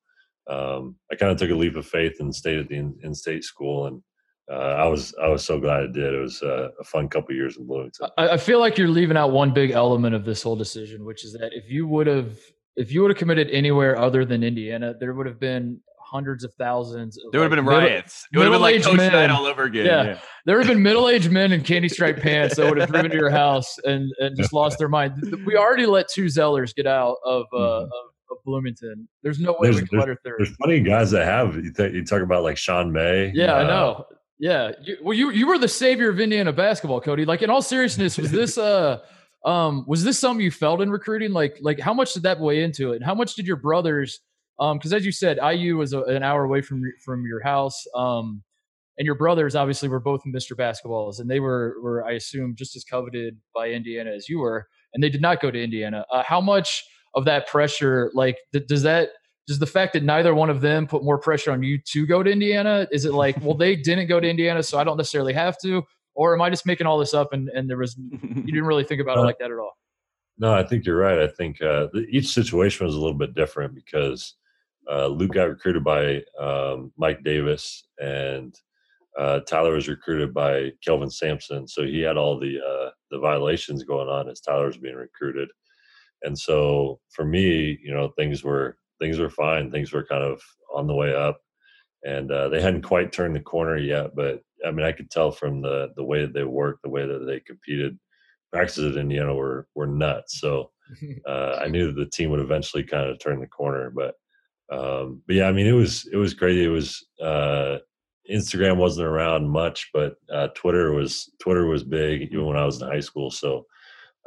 um, I kind of took a leap of faith and stayed at the in, in-state school, and uh, I was I was so glad I did. It was uh, a fun couple years in Bloomington. I, I, feel like you're leaving out one big element of this whole decision, which is that if you would have if you would have committed anywhere other than Indiana, there would have been hundreds of thousands. Of There would have like been middle- riots. It would have been like middle-aged Coach Knight men. all over again. Yeah. Yeah. There would have been middle-aged men in candy striped pants that would have driven to your house and, and just lost their mind. We already let two Zellers get out of uh, Mhm. of, of Bloomington. There's no way There's- we can let her third. There's plenty of guys that have. You, th- you talk about like Sean May. Yeah, I uh, know. Yeah. You, well, you you were the savior of Indiana basketball, Cody. Like in all seriousness, was this uh um was this something you felt in recruiting? Like like how much did that weigh into it? How much did your brothers? Um, because as you said, IU was a, an hour away from your- from your house. Um, and your brothers obviously were both Mr. Basketballs, and they were were I assume just as coveted by Indiana as you were, and they did not go to Indiana. Uh, how much of that pressure, like, th- does that does the fact that neither one of them put more pressure on you to go to Indiana? Is it like, well, they didn't go to Indiana, so I don't necessarily have to, or am I just making all this up and and there was [laughs] you didn't really think about it Uh, like that at all? No, I think you're right. I think uh, each situation was a little bit different because uh, Luke got recruited by um, Mike Davis, and uh, Tyler was recruited by Kelvin Sampson. So he had all the uh, the violations going on as Tyler was being recruited. And so for me, you know, things were things were fine. Things were kind of on the way up, and uh, they hadn't quite turned the corner yet. But I mean, I could tell from the the way that they worked, the way that they competed. Practices at Indiana were were nuts. So [laughs] uh, I knew that the team would eventually kind of turn the corner. But um, but yeah, I mean, it was it was crazy. It was uh, Instagram wasn't around much, but uh, Twitter was Twitter was big even when I was in high school. So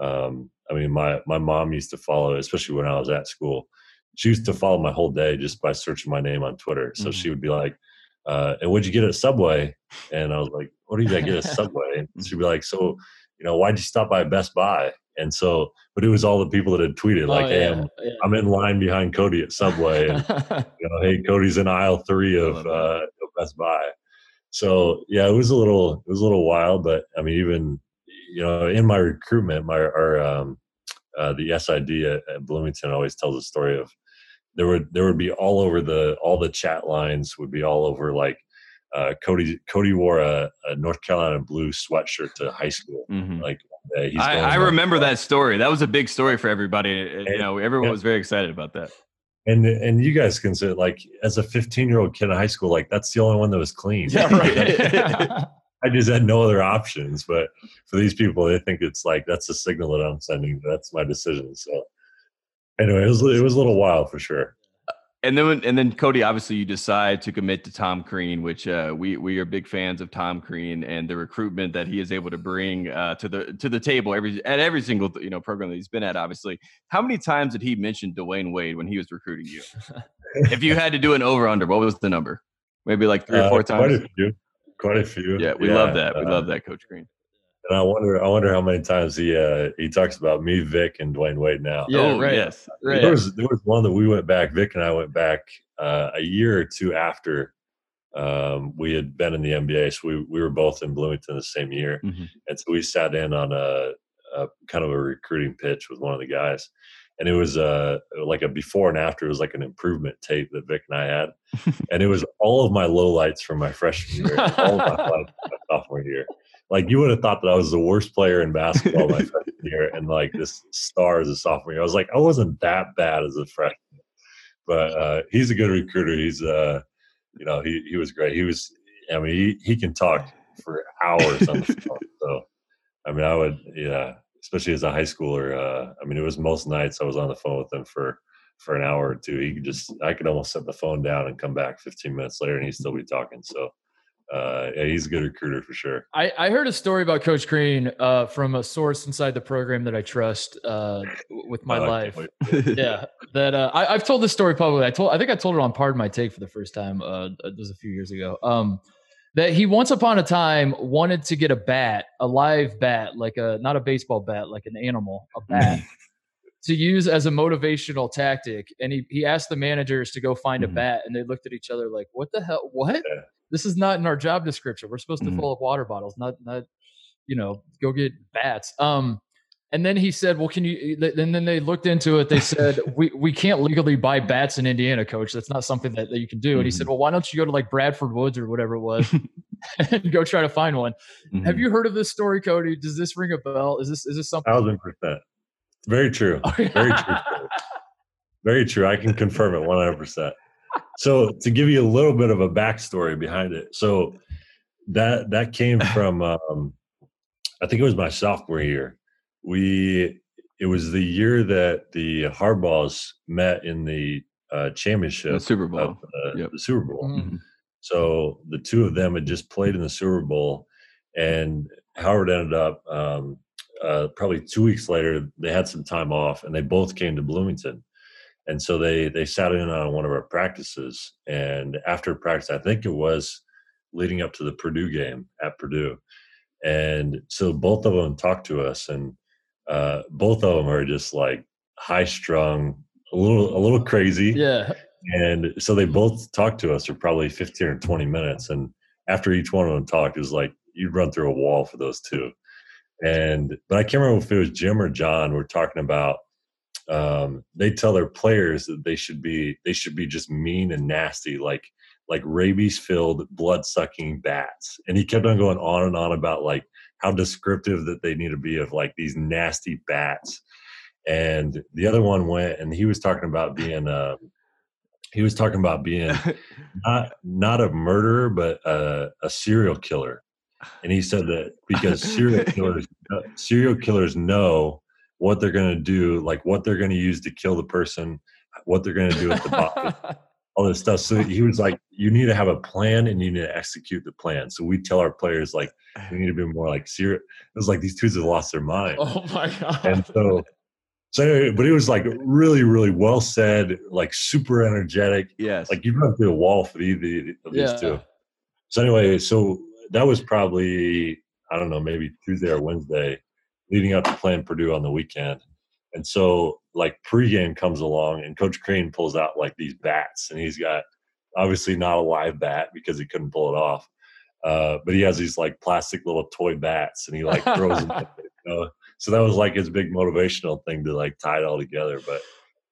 um, I mean, my my mom used to follow, especially when I was at school. She used to follow my whole day just by searching my name on Twitter. So she would be like, uh, "And what'd you get at Subway?" And I was like, "What did I get at [laughs] Subway?" And she'd be like, "So, you know, why'd you stop by Best Buy?" And so, but it was all the people that had tweeted like, Oh, "Hey, I'm yeah. I'm in line behind Cody at Subway, and [laughs] you know, hey, Cody's in aisle three of uh, Best Buy. So yeah, it was a little it was a little wild, but I mean, even you know, in my recruitment, my our um, uh, the SID at, at Bloomington always tells a story of there would there would be all over the all the chat lines would be all over like uh, Cody Cody wore a, a North Carolina blue sweatshirt to high school. Mhm. Like I, going I to- remember that story. That was a big story for everybody. Uh, You know, everyone yeah. was very excited about that. And and you guys consider like as a 15 year old kid in high school, like that's the only one that was clean. yeah, [laughs] right. [laughs] I just had no other options. But for these people, they think it's like that's the signal that I'm sending. That's my decision. So anyway, it was it was a little wild for sure. And then, and then Cody, obviously, you decide to commit to Tom Crean, which uh, we we are big fans of Tom Crean and the recruitment that he is able to bring uh, to the to the table every at every single you know program that he's been at. Obviously, how many times did he mention Dwyane Wade when he was recruiting you? [laughs] if you had to do an over under, what was the number? Maybe like three or Uh, four Quite times. a few. Quite a few. Yeah, we love that. We uh, love that, Coach Crean. And I wonder, I wonder how many times he uh, he talks about me, Vic, and Dwyane Wade now. Yeah, oh, right. yes. Right. There was there was one that we went back. Vic and I went back uh, a year or two after um, we had been in the NBA. So we we were both in Bloomington the same year, Mhm. and so we sat in on a, a kind of a recruiting pitch with one of the guys, and it was uh, like a before and after. It was like an improvement tape that Vic and I had, [laughs] and it was all of my lowlights from my freshman year, all of my [laughs] my sophomore year. Like you would have thought that I was the worst player in basketball my [laughs] freshman year, and like this star as a sophomore year. I was like, I wasn't that bad as a freshman, but uh, he's a good recruiter. He's uh, you know, he he was great. He was, I mean, he he can talk for hours on the [laughs] phone. So, I mean, I would, yeah, especially as a high schooler. Uh, I mean, it was most nights I was on the phone with him for for an hour or two. He could just, I could almost set the phone down and come back 15 minutes later, and he'd still be talking. So, uh, yeah, he's a good recruiter for sure. I, I heard a story about Coach Crean uh, from a source inside the program that I trust uh, with my life. [laughs] yeah, that uh, I, I've told this story publicly. I told, I think I told it on Pardon My Take for the first time. Uh, it was a few years ago. Um, that he once upon a time wanted to get a bat, a live bat, like a not a baseball bat, like an animal, a [laughs] bat. To use as a motivational tactic, and he, he asked the managers to go find Mhm. a bat, and they looked at each other like, "What the hell? What? Yeah. This is not in our job description. We're supposed to Mhm. fill up water bottles, not not you know, go get bats. Um, and then he said, "Well, can you?" And then they looked into it. They said, [laughs] "We we can't legally buy bats in Indiana, coach. That's not something that, that you can do." And he said, "Well, why don't you go to like Bradford Woods or whatever it was, [laughs] [laughs] and go try to find one?" Have Mhm. you heard of this story, Cody? Does this ring a bell? Is this is this something? Thousand percent. Very true. Very true. Very true. I can confirm it 100%. So to give you a little bit of a backstory behind it, so that that came [laughs] from um, I think it was my sophomore year. We it was the year that the Harbaughs met in the uh, championship, The Super Bowl. of, uh, Yep. the Super Bowl. Mhm. So the two of them had just played in the Super Bowl, and Howard ended up um, uh, probably two weeks later. They had some time off, and they both came to Bloomington, and so they they sat in on one of our practices. And after practice, I think it was leading up to the Purdue game at Purdue, and so both of them talked to us, and uh, both of them are just like high strung, a little a little crazy Yeah. and so they both talked to us for probably 15 or 20 minutes and after each one of them talked it was like you'd run through a wall for those two and but i can't remember if it was jim or john we're talking about um, they tell their players that they should be they should be just mean and nasty like like rabies filled blood sucking bats. And he kept on going on and on about like how descriptive that they need to be of like these nasty bats. And the other one went and he was talking about being uh he was talking about being [laughs] not not a murderer but a, a serial killer. And he said that because serial [laughs] killers serial killers know what they're going to do like what they're going to use to kill the person what they're going to do with the body [laughs] all this stuff so he was like you need to have a plan and you need to execute the plan so we tell our players like we need to be more like serious. it was like these dudes have lost their mind oh my god. and so so anyway, but it was like really really well said like super energetic yes. like you run through a wall for either of these Yeah. two so anyway so that was probably i don't know maybe tuesday or wednesday leading up to playing purdue on the weekend and so like pregame comes along and coach crean pulls out like these bats and he's got obviously not a live bat because he couldn't pull it off uh, but he has these like plastic little toy bats and he like throws them you know? so that was like his big motivational thing to like tie it all together but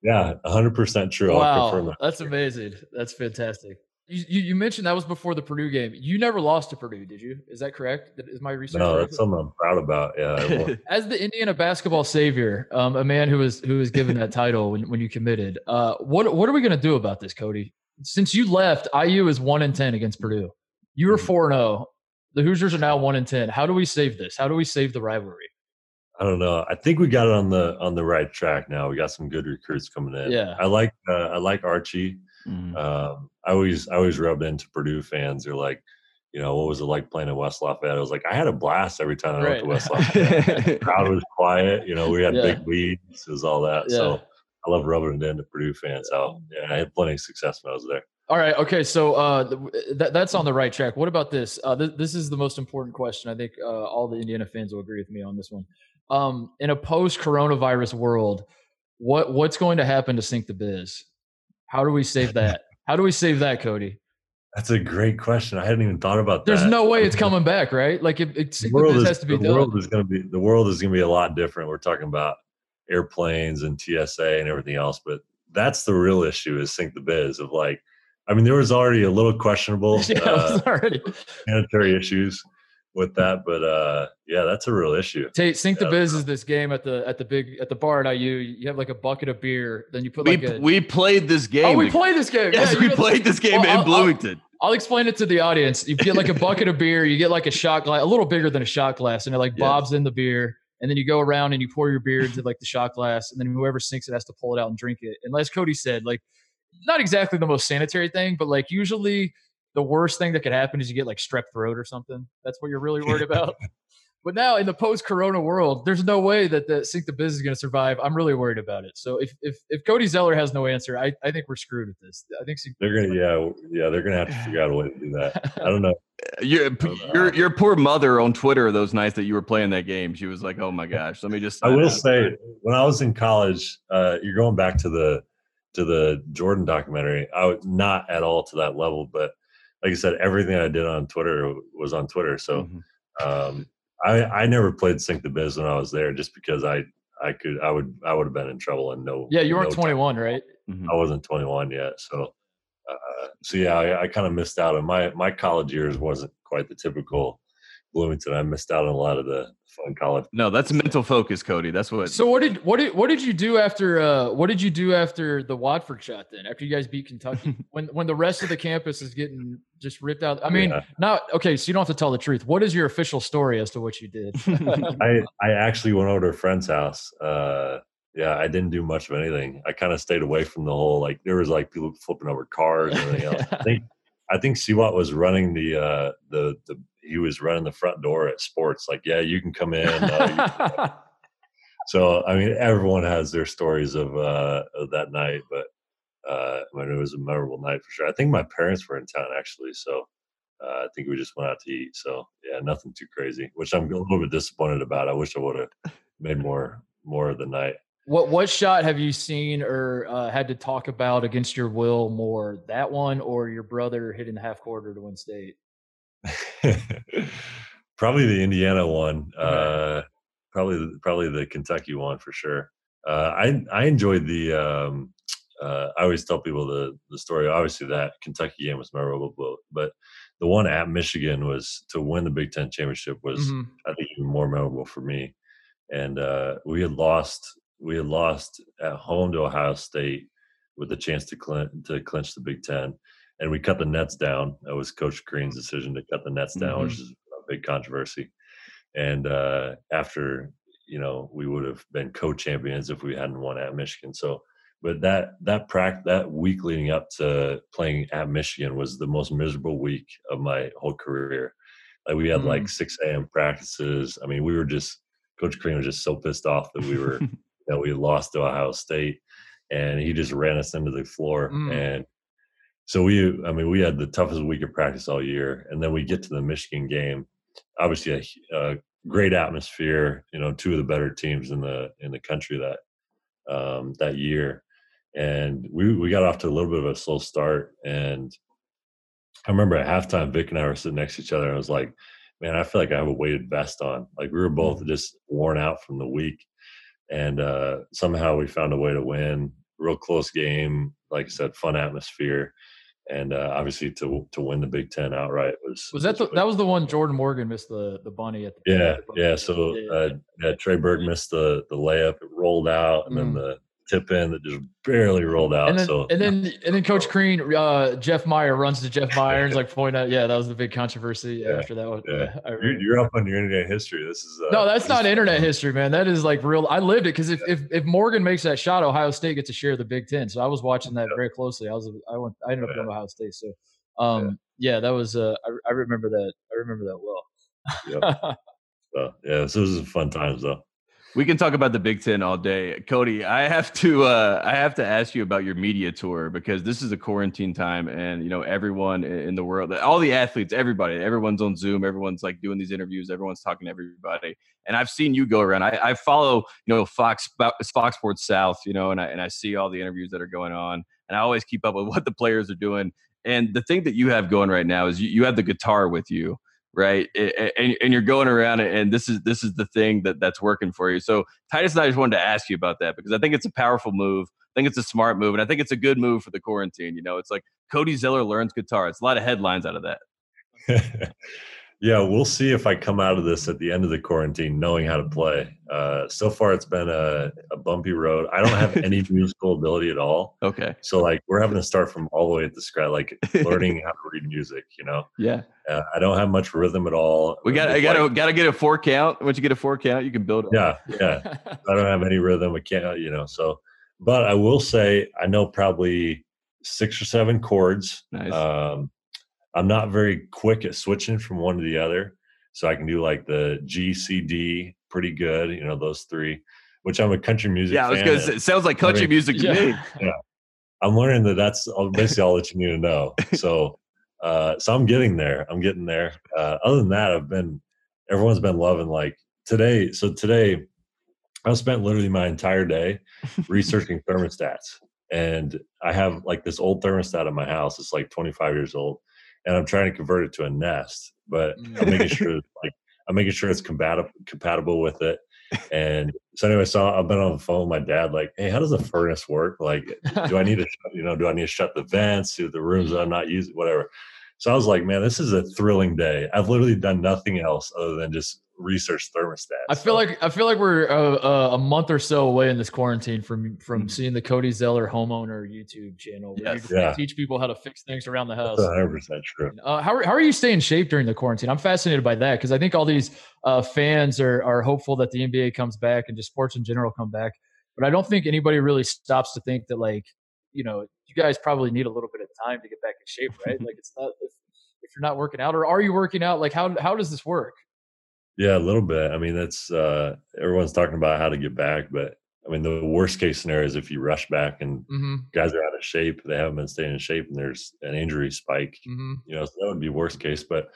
yeah 100% true I'll confirm wow, that. that's amazing. That's fantastic. You, you you mentioned that was before the Purdue game. You never lost to Purdue, did you? Is that correct? That- Is my research no correct? that's something i'm proud about yeah [laughs] As the Indiana basketball savior, um, a man who was who was given that title when, when you committed, uh, what what are we going to do about this, Cody? Since you left, IU is one in ten against Purdue. You were Mhm. four and zero. The Hoosiers are now one in ten. How do we save this? How do we save the rivalry? I don't know. I think we got it on the on the right track now. We got some good recruits coming in. Yeah. I like uh, I like Archie. Mhm. Um, I always I always rubbed into Purdue fans. They're like, you know, what was it like playing at West Lafayette? I was like, I had a blast every time I went to West Lafayette. the [laughs] crowd was quiet. You know, we had Yeah. big leads. It was all that. So I love rubbing it into Purdue fans. So yeah, I had plenty of success when I was there. All right. Okay. So uh, th- that, that's on the right track. What about this? Uh, th- this is the most important question. I think uh, all the Indiana fans will agree with me on this one. Um, in a post-coronavirus world, what what's going to happen to Sink the Biz? How do we save that? How do we save that, Cody? That's a great question. I hadn't even thought about that. There's no way it's [laughs] coming back, right? Like if, if the world is, has to be the done. world is going to be the world is going to be a lot different. We're talking about airplanes and TSA and everything else, but that's the real issue is sink the biz of like. I mean, there was already a little questionable [laughs] yeah, uh, already. sanitary issues with that, but uh, yeah, that's a real issue. Tate, Sink the Biz is this game at the at the big at the bar at IU. You have like a bucket of beer, then you put we, a. we played this game. oh, we played this game. Yes, Yeah, we played this game Well, in I'll- I'll- Bloomington. I'll explain it to the audience. You get like a bucket of beer, you get like a shot glass, a little bigger than a shot glass, and it like Yes. bobs in the beer. And then you go around and you pour your beer into like the shot glass, and then whoever sinks it has to pull it out and drink it. And as Cody said, like not exactly the most sanitary thing, but like usually the worst thing that could happen is you get like strep throat or something. That's what you're really worried [laughs] about. But now in the post-corona world, there's no way that the sink the biz is going to survive. I'm really worried about it. So if if if Cody Zeller has no answer, I, I think we're screwed with this. I think Sink- They're gonna, yeah, yeah, they're gonna have to figure out a way to do that. I don't know. [laughs] Your, your your poor mother on Twitter those nights that you were playing that game, she was like, "Oh my gosh, let me just." I will out." say, when I was in college, uh, you're going back to the to the Jordan documentary. I was not at all to that level, but like I said, everything I did on Twitter was on Twitter. So Mhm. um, I I never played Sink the Biz when I was there, just because I I could I would I would have been in trouble and no. yeah, you weren't no time. 21, right? Mhm. I wasn't 21 yet, so uh, so yeah, I, I kind of missed out on my my college years. wasn't quite the typical Bloomington. I missed out on a lot of the fun college. No, that's mental focus, Cody. That's what. So what did what did what did you do after uh what did you do after the Watford shot then? After you guys beat Kentucky, [laughs] when when the rest of the campus is getting just ripped out. I mean, Yeah. not okay. So you don't have to tell the truth. What is your official story as to what you did? [laughs] [laughs] I I actually went over to a friend's house. Uh, yeah, I didn't do much of anything. I kind of stayed away from the whole like there was like people flipping over cars and everything else. I think I think Siwat was running the uh the the he was running the front door at sports. Like, yeah, you can come in. Uh, [laughs] so I mean, everyone has their stories of uh of that night, but uh, I mean, it was a memorable night for sure. I think my parents were in town actually, so uh, I think we just went out to eat. So yeah, nothing too crazy, which I'm a little bit disappointed about. I wish I would have made more more of the night. what what shot have you seen or uh, had to talk about against your will more? That one or your brother hitting the half quarter to win state? [laughs] probably the Indiana one. Uh, probably probably the Kentucky one for sure. Uh, I I enjoyed the. Um, uh, I always tell people the the story. Obviously, that Kentucky game was memorable, but, the one at Michigan was to win the Big Ten championship was Mhm. I think even more memorable for me. And uh, we had lost we had lost at home to Ohio State with a chance to clinch to clinch the Big Ten, and we cut the nets down. That was Coach Crean's decision to cut the nets down, which is a big controversy. And uh, after you know, we would have been co-champions if we hadn't won at Michigan. So, but that that prac that week leading up to playing at Michigan was the most miserable week of my whole career. Like we had like 6 a.m. practices. I mean, we were just Coach Green was just so pissed off that we were [laughs] that we lost to Ohio State, and he just ran us into the floor. Mm. And so we, I mean, we had the toughest week of practice all year, and then we get to the Michigan game. Obviously, a, a great atmosphere. You know, two of the better teams in the in the country that um, that year, and we we got off to a little bit of a slow start. And I remember at halftime, Vic and I were sitting next to each other, and I was like, "Man, I feel like I have a weighted vest on. Like we were both just worn out from the week." and uh, somehow we found a way to win. Real close game, like I said, fun atmosphere, and uh, obviously to to win the Big Ten outright was Was that the, that was the one Jordan Morgan missed the the bunny at the yeah yeah. So uh, yeah, Trey Burke missed the the layup, it rolled out, and then Mm. the tip in that just barely rolled out. and then, so and then [laughs] and then Coach Crean, uh, Jeff Meyer runs to Jeff Meyer [laughs] like point out, yeah, that was the big controversy Yeah, after that one. yeah. [laughs] You're, you're up on your internet history. This is uh, no, that's not internet history, man. That is like real. I lived it because if, if if Morgan makes that shot, Ohio State gets to share of the Big Ten. So I was watching that very closely. I was I went I ended up Yeah. going Ohio State. So um yeah, that was uh I, I remember that I remember that well. So, yeah, so this is fun times though. We can talk about the Big Ten all day, Cody. I have to uh, I have to ask you about your media tour because this is a quarantine time, and you know everyone in the world, all the athletes, everybody, everyone's on Zoom, everyone's like doing these interviews, everyone's talking to everybody, and I've seen you go around. I, I follow you know Fox Fox Sports South, you know, and I and I see all the interviews that are going on, and I always keep up with what the players are doing. And the thing that you have going right now is you, you have the guitar with you right? And, and you're going around and this is this is the thing that that's working for you. So titus and i just wanted to ask you about that because i think it's a powerful move. I think it's a smart move and i think it's a good move for the quarantine you know? It's like cody zeller learns guitar. It's a lot of headlines out of that [laughs] yeah, we'll see if I come out of this at the end of the quarantine knowing how to play. Uh, so far, it's been a, a bumpy road. I don't have any [laughs] musical ability at all. okay So, like, we're having to start from all the way at the scratch, like [laughs] learning how to read music. You know, yeah uh, I don't have much rhythm at all. we got i gotta gotta get a four count once you get a four count you can build it yeah, yeah. [laughs] I don't have any rhythm. I can't, you know. So, but I will say I know probably six or seven chords. nice Um, I'm not very quick at switching from one to the other, so I can do like the G, C, D pretty good. You know those three, which I'm a country music. yeah i fan, say it sounds like country mean, music to yeah. me I'm learning that that's basically all that you need to know. [laughs] So, uh, so I'm getting there. I'm getting there. Uh, other than that, I've been everyone's been loving like today. So today, I spent literally my entire day [laughs] researching thermostats, and I have like this old thermostat in my house. It's like 25 years old, and I'm trying to convert it to a Nest, but I'm making mm. sure like I'm making sure it's compatible compatible with it. And so anyway, so I've been on the phone with my dad, like, hey, how does a furnace work? Like, do I need to, you know, do I need to shut the vents? Do the rooms that I'm not using, whatever. So I was like, man, this is a thrilling day. I've literally done nothing else other than just research thermostats. I feel like I feel like we're uh, uh, a month or so away in this quarantine from from Mhm. seeing the Cody Zeller homeowner YouTube channel. Where Yes. you Yeah. teach people how to fix things around the house. that's 100 percent true. Uh, how, are- how are you staying in shape during the quarantine? I'm fascinated by that because I think all these uh, fans are, are hopeful that the NBA comes back and just sports in general come back. But I don't think anybody really stops to think that, like, you know, you guys probably need a little bit of time to get back in shape, right? like, it's not if, if you're not working out, or are you working out? Like, how how does this work? Yeah, a little bit. I mean, that's uh, everyone's talking about how to get back, but I mean, the worst case scenario is if you rush back and Mm-hmm. guys are out of shape, they haven't been staying in shape, and there's an injury spike. Mm-hmm. You know, so that would be worst case. But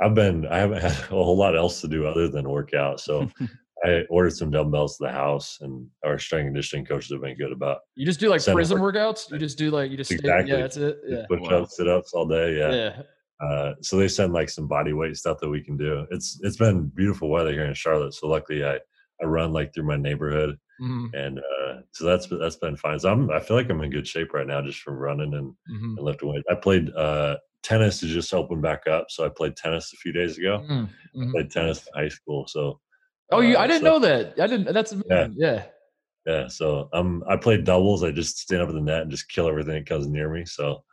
I've been, I haven't [laughs] had a whole lot else to do other than work out. So [laughs] I ordered some dumbbells to the house, and our strength and conditioning coaches have been good about You just do like Send prison work. workouts. You just do like you just stay- Exactly. yeah, that's it. Yeah, push Wow. ups, sit ups all day. yeah. Yeah. Uh, so they send like some body weight stuff that we can do. It's it's been beautiful weather here in Charlotte. So luckily I I run like through my neighborhood, Mhm, and uh, so that's that's been fine. So I'm I feel like I'm in good shape right now just from running and, mhm. and lifting weights. I played uh, tennis to just open back up, so I played tennis a few days ago. Mhm, mhm. Played tennis in high school, so Oh, you! I uh, didn't so- know that. I didn't. That's amazing. Yeah. yeah. So um, I played doubles. I just stand up in the net and just kill everything that comes near me. So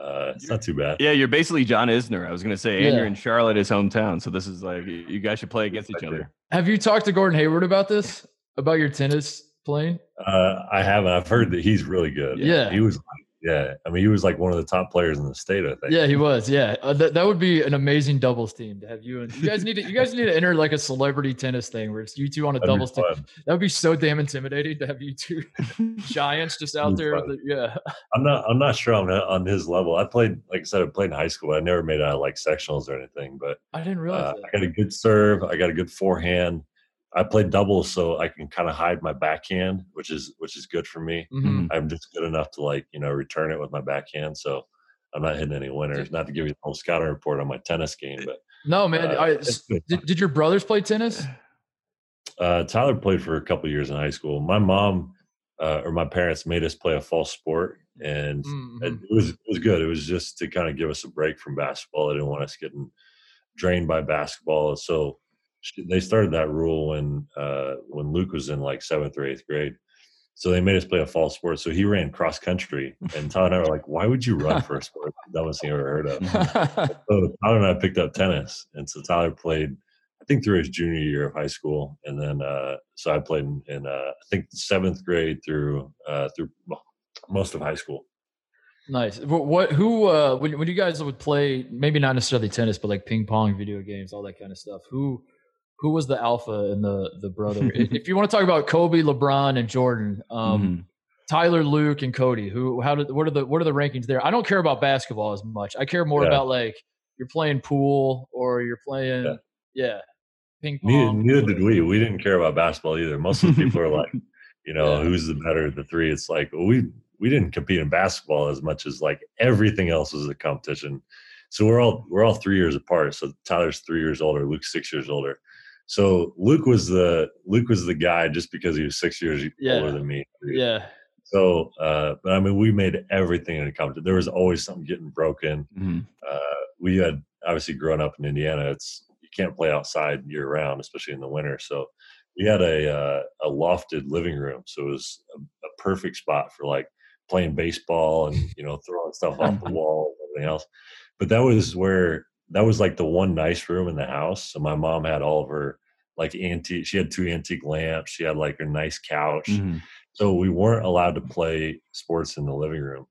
uh, it's not too bad. Yeah, you're basically John Isner. I was going to say, and you're in Charlotte, his hometown. So this is like you you guys should play against each other. Have you talked to Gordon Hayward about this? About your tennis playing? Uh, I haven't. I've heard that he's really good. Yeah. he was. Yeah, I mean, he was like one of the top players in the state. I think. Yeah, he was. Yeah, uh, that, that would be an amazing doubles team to have you and you guys need to you guys need to enter like a celebrity tennis thing where it's you two on a That'd doubles team. That would be so damn intimidating to have you two [laughs] giants just out there. The, yeah, [laughs] I'm not. I'm not sure I'm on his level. I played, like I said, I played in high school. I never made it out of like sectionals or anything. But I didn't realize uh, that. I got a good serve. I got a good forehand. I played doubles, so I can kind of hide my backhand, which is which is good for me. Mhm. I'm just good enough to like you know return it with my backhand. So I'm not hitting any winners. Not to give you the whole scouting report on my tennis game, but No, man. uh, I, did, did your brothers play tennis? Uh, Tyler played for a couple years in high school. My mom uh, or my parents made us play a fall sport, and Mhm. it, it was it was good. It was just to kind of give us a break from basketball. They didn't want us getting drained by basketball, so she, they started that rule when uh, when Luke was in like seventh or eighth grade. So they made us play a fall sport. So he ran cross country, and Tyler and I were like, "Why would you run for a [laughs] sport? Dumbest thing I ever heard of." [laughs] So Tyler and I picked up tennis, and so Tyler played, I think, through his junior year of high school, and then uh, so I played in, in uh, I think seventh grade through uh, through most of high school. nice. What, what? Who? Uh, when when you guys would play, maybe not necessarily tennis, but like ping pong, video games, all that kind of stuff. Who? Who was the alpha and the the brother? [laughs] If you want to talk about Kobe, LeBron, and Jordan, um, Mhm. Tyler, Luke, and Cody. Who? How did? What are the? What are the rankings there? I don't care about basketball as much. I care more Yeah. about like you're playing pool or you're playing, yeah, Yeah. ping Neither, pong. neither did we. We didn't care about basketball either. Most of the people are [laughs] like, you know, Yeah. who's the better of the three? It's like well, we we didn't compete in basketball as much as like everything else was a competition. So we're all we're all three years apart. So Tyler's three years older, Luke's six years older. So Luke was the Luke was the guy just because he was six years Yeah. older than me. Yeah, So, uh, but I mean, we made everything in a competition. There was always something getting broken. Mhm. Uh, we had obviously growing up in Indiana, it's you can't play outside year round, especially in the winter. So we had a uh, a lofted living room, so it was a, a perfect spot for like playing baseball and you know throwing stuff off the [laughs] wall and everything else. But that was where that was like the one nice room in the house. So my mom had all of her like antique. She had two antique lamps. She had like a nice couch. Mhm. So we weren't allowed to play sports in the living room.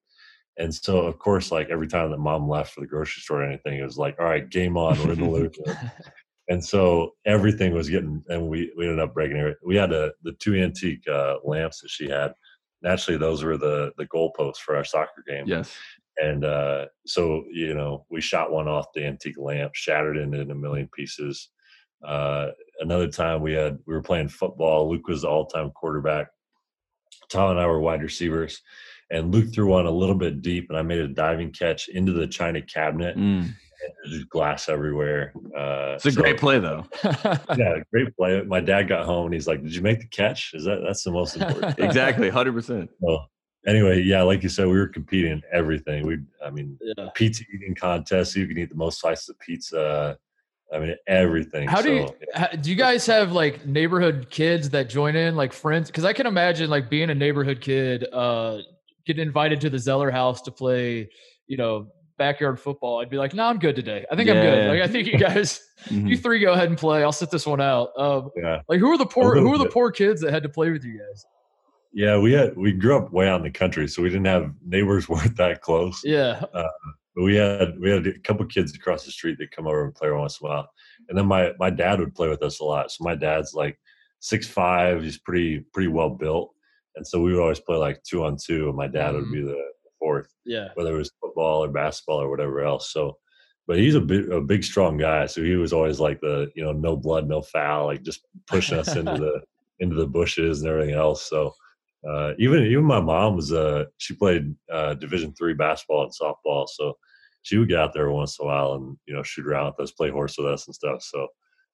And so, of course, like every time that mom left for the grocery store or anything, it was like, all right, game on, we're in the living room. [laughs] And so everything was getting, and we, we ended up breaking it. We had a, the two antique uh, lamps that she had. Naturally, those were the the goalposts for our soccer game. Yes. And uh, so, you know, we shot one off the antique lamp, shattered it in a million pieces. Uh, another time we had, we were playing football. Luke was the all time quarterback. Tom and I were wide receivers. And Luke threw one a little bit deep, and I made a diving catch into the china cabinet. Mm. There's glass everywhere. Uh, It's a so- great play, though. [laughs] Yeah, great play. My dad got home and he's like, "Did you make the catch? Is that that's the most important?" [laughs] exactly. 100%. So anyway, yeah, like you said, we were competing in everything. We, I mean, Yeah. pizza eating contests. You can eat the most slices of pizza. I mean, everything. How do you So, ha- do? You guys [laughs] have like neighborhood kids that join in, like friends? Because I can imagine like being a neighborhood kid, uh, getting invited to the Zeller house to play, you know, backyard football. I'd be like, no, I'm good today. I think I'm good. Like I think you guys, [laughs] Mhm. you three go ahead and play. I'll sit this one out. Um, Yeah, like who are the poor? Who are the poor kids that had to play with you guys? Yeah. We had we grew up way out in the country, so we didn't have neighbors [laughs] weren't that close. Yeah, uh, But we had we had a couple kids across the street that come over and play once in a while. And then my my dad would play with us a lot. So my dad's like six five. He's pretty pretty well built, and so we would always play like two on two, and my dad would mm-hmm. be the fourth. yeah, whether it was football or basketball or whatever else. So, but he's a big, a big, strong guy. So he was always like the, you know, no blood, no foul, like just pushing us into [laughs] the into the bushes and everything else. So, uh, even even my mom was uh she played uh, Division three basketball and softball, so she would get out there once in a while and you know shoot around with us, play horse with us and stuff. So,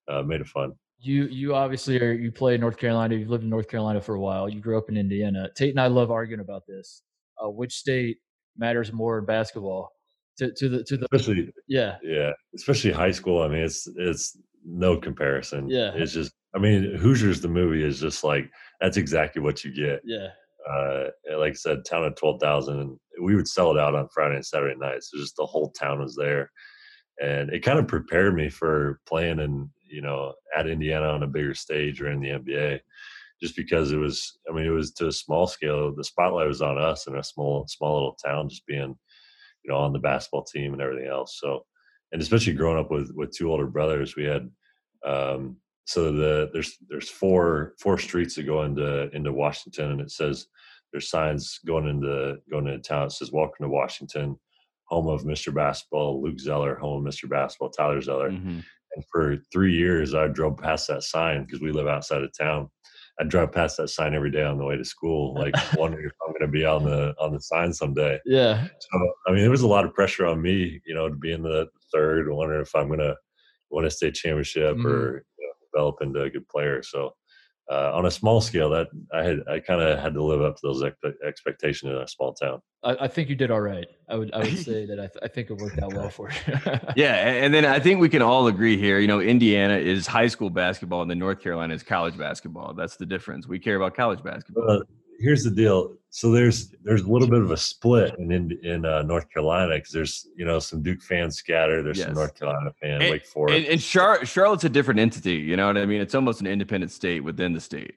uh, made it fun. You you obviously are you play in North Carolina. You've lived in North Carolina for a while. You grew up in Indiana. Tate and I love arguing about this. Uh, which state matters more in basketball? To to the to the Especially yeah Yeah, especially high school. I mean, it's it's no comparison. Yeah. it's just. I mean, Hoosiers the movie is just like that's exactly what you get. yeah Uh, like I said, town of twelve thousand, and we would sell it out on Friday and Saturday nights. So just the whole town was there, and it kind of prepared me for playing in you know at Indiana on a bigger stage or in the NBA. Just because it was, I mean, it was to a small scale. The spotlight was on us in a small, small little town, just being you know, on the basketball team and everything else. So, and especially growing up with with two older brothers, we had um, so the there's there's four four streets that go into into Washington, and it says there's signs going into going into town. It says "Welcome to Washington, home of Mr. Basketball, Luke Zeller, home of Mr. Basketball, Tyler Zeller." Mhm. And for three years, I drove past that sign because we live outside of town. I drive past that sign every day on the way to school, like wondering if I'm going to be on the on the sign someday. [laughs] yeah So I mean, there was a lot of pressure on me, you know, to be in the third, wondering if I'm gonna win a state championship Mhm. or you know, develop into a good player. So uh, on a small scale, that I had I kind of had to live up to those expe- expectations in a small town. I, I think you did all right. I would I would [laughs] say that I, th- I think it worked out well for you. [laughs] Yeah, and then I think we can all agree here. You know, Indiana is high school basketball, and then North Carolina is college basketball. That's the difference. We care about college basketball. Uh, here's the deal. So there's there's a little bit of a split in in, in uh, North Carolina because there's you know some Duke fans scattered. There's Yes. some North Carolina fan, And- Wake Forest. And, and Char- Charlotte's a different entity. You know what I mean? It's almost an independent state within the state.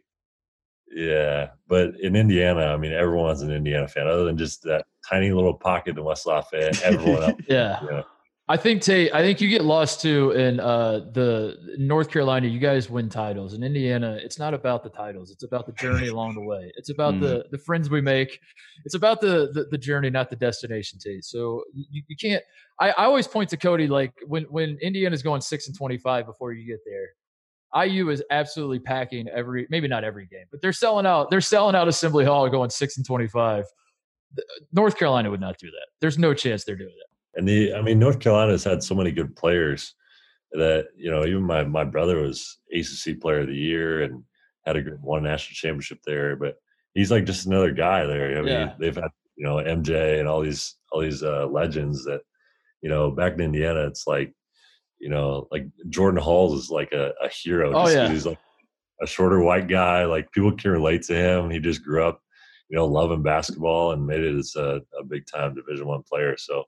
Yeah, but in Indiana, I mean, everyone's an Indiana fan, other than just that tiny little pocket in West Lafayette. Everyone else, [laughs] yeah. you know, I think Tate. I think you get lost too in uh, the North Carolina. You guys win titles. In Indiana, it's not about the titles. It's about the journey [laughs] along the way. It's about the the friends we make. It's about the the, the journey, not the destination. Tate. So you, you can't. I, I always point to Cody like when when Indiana's going six and twenty five before you get there. IU is absolutely packing every maybe not every game, but they're selling out. They're selling out Assembly Hall going six and twenty five. North Carolina would not do that. There's no chance they're doing that. And the I mean, North Carolina's had so many good players that you know, even my my brother was ACC Player of the Year and had a good one national championship there. But he's like just another guy there. I mean, Yeah. they've had you know MJ and all these all these uh, legends that you know back in Indiana, it's like you know like Jordan Hulls is like a, a hero. Oh, yeah. he's like a shorter white guy. Like people can relate to him. He just grew up, you know, loving basketball and made it as a, a big time Division One player. So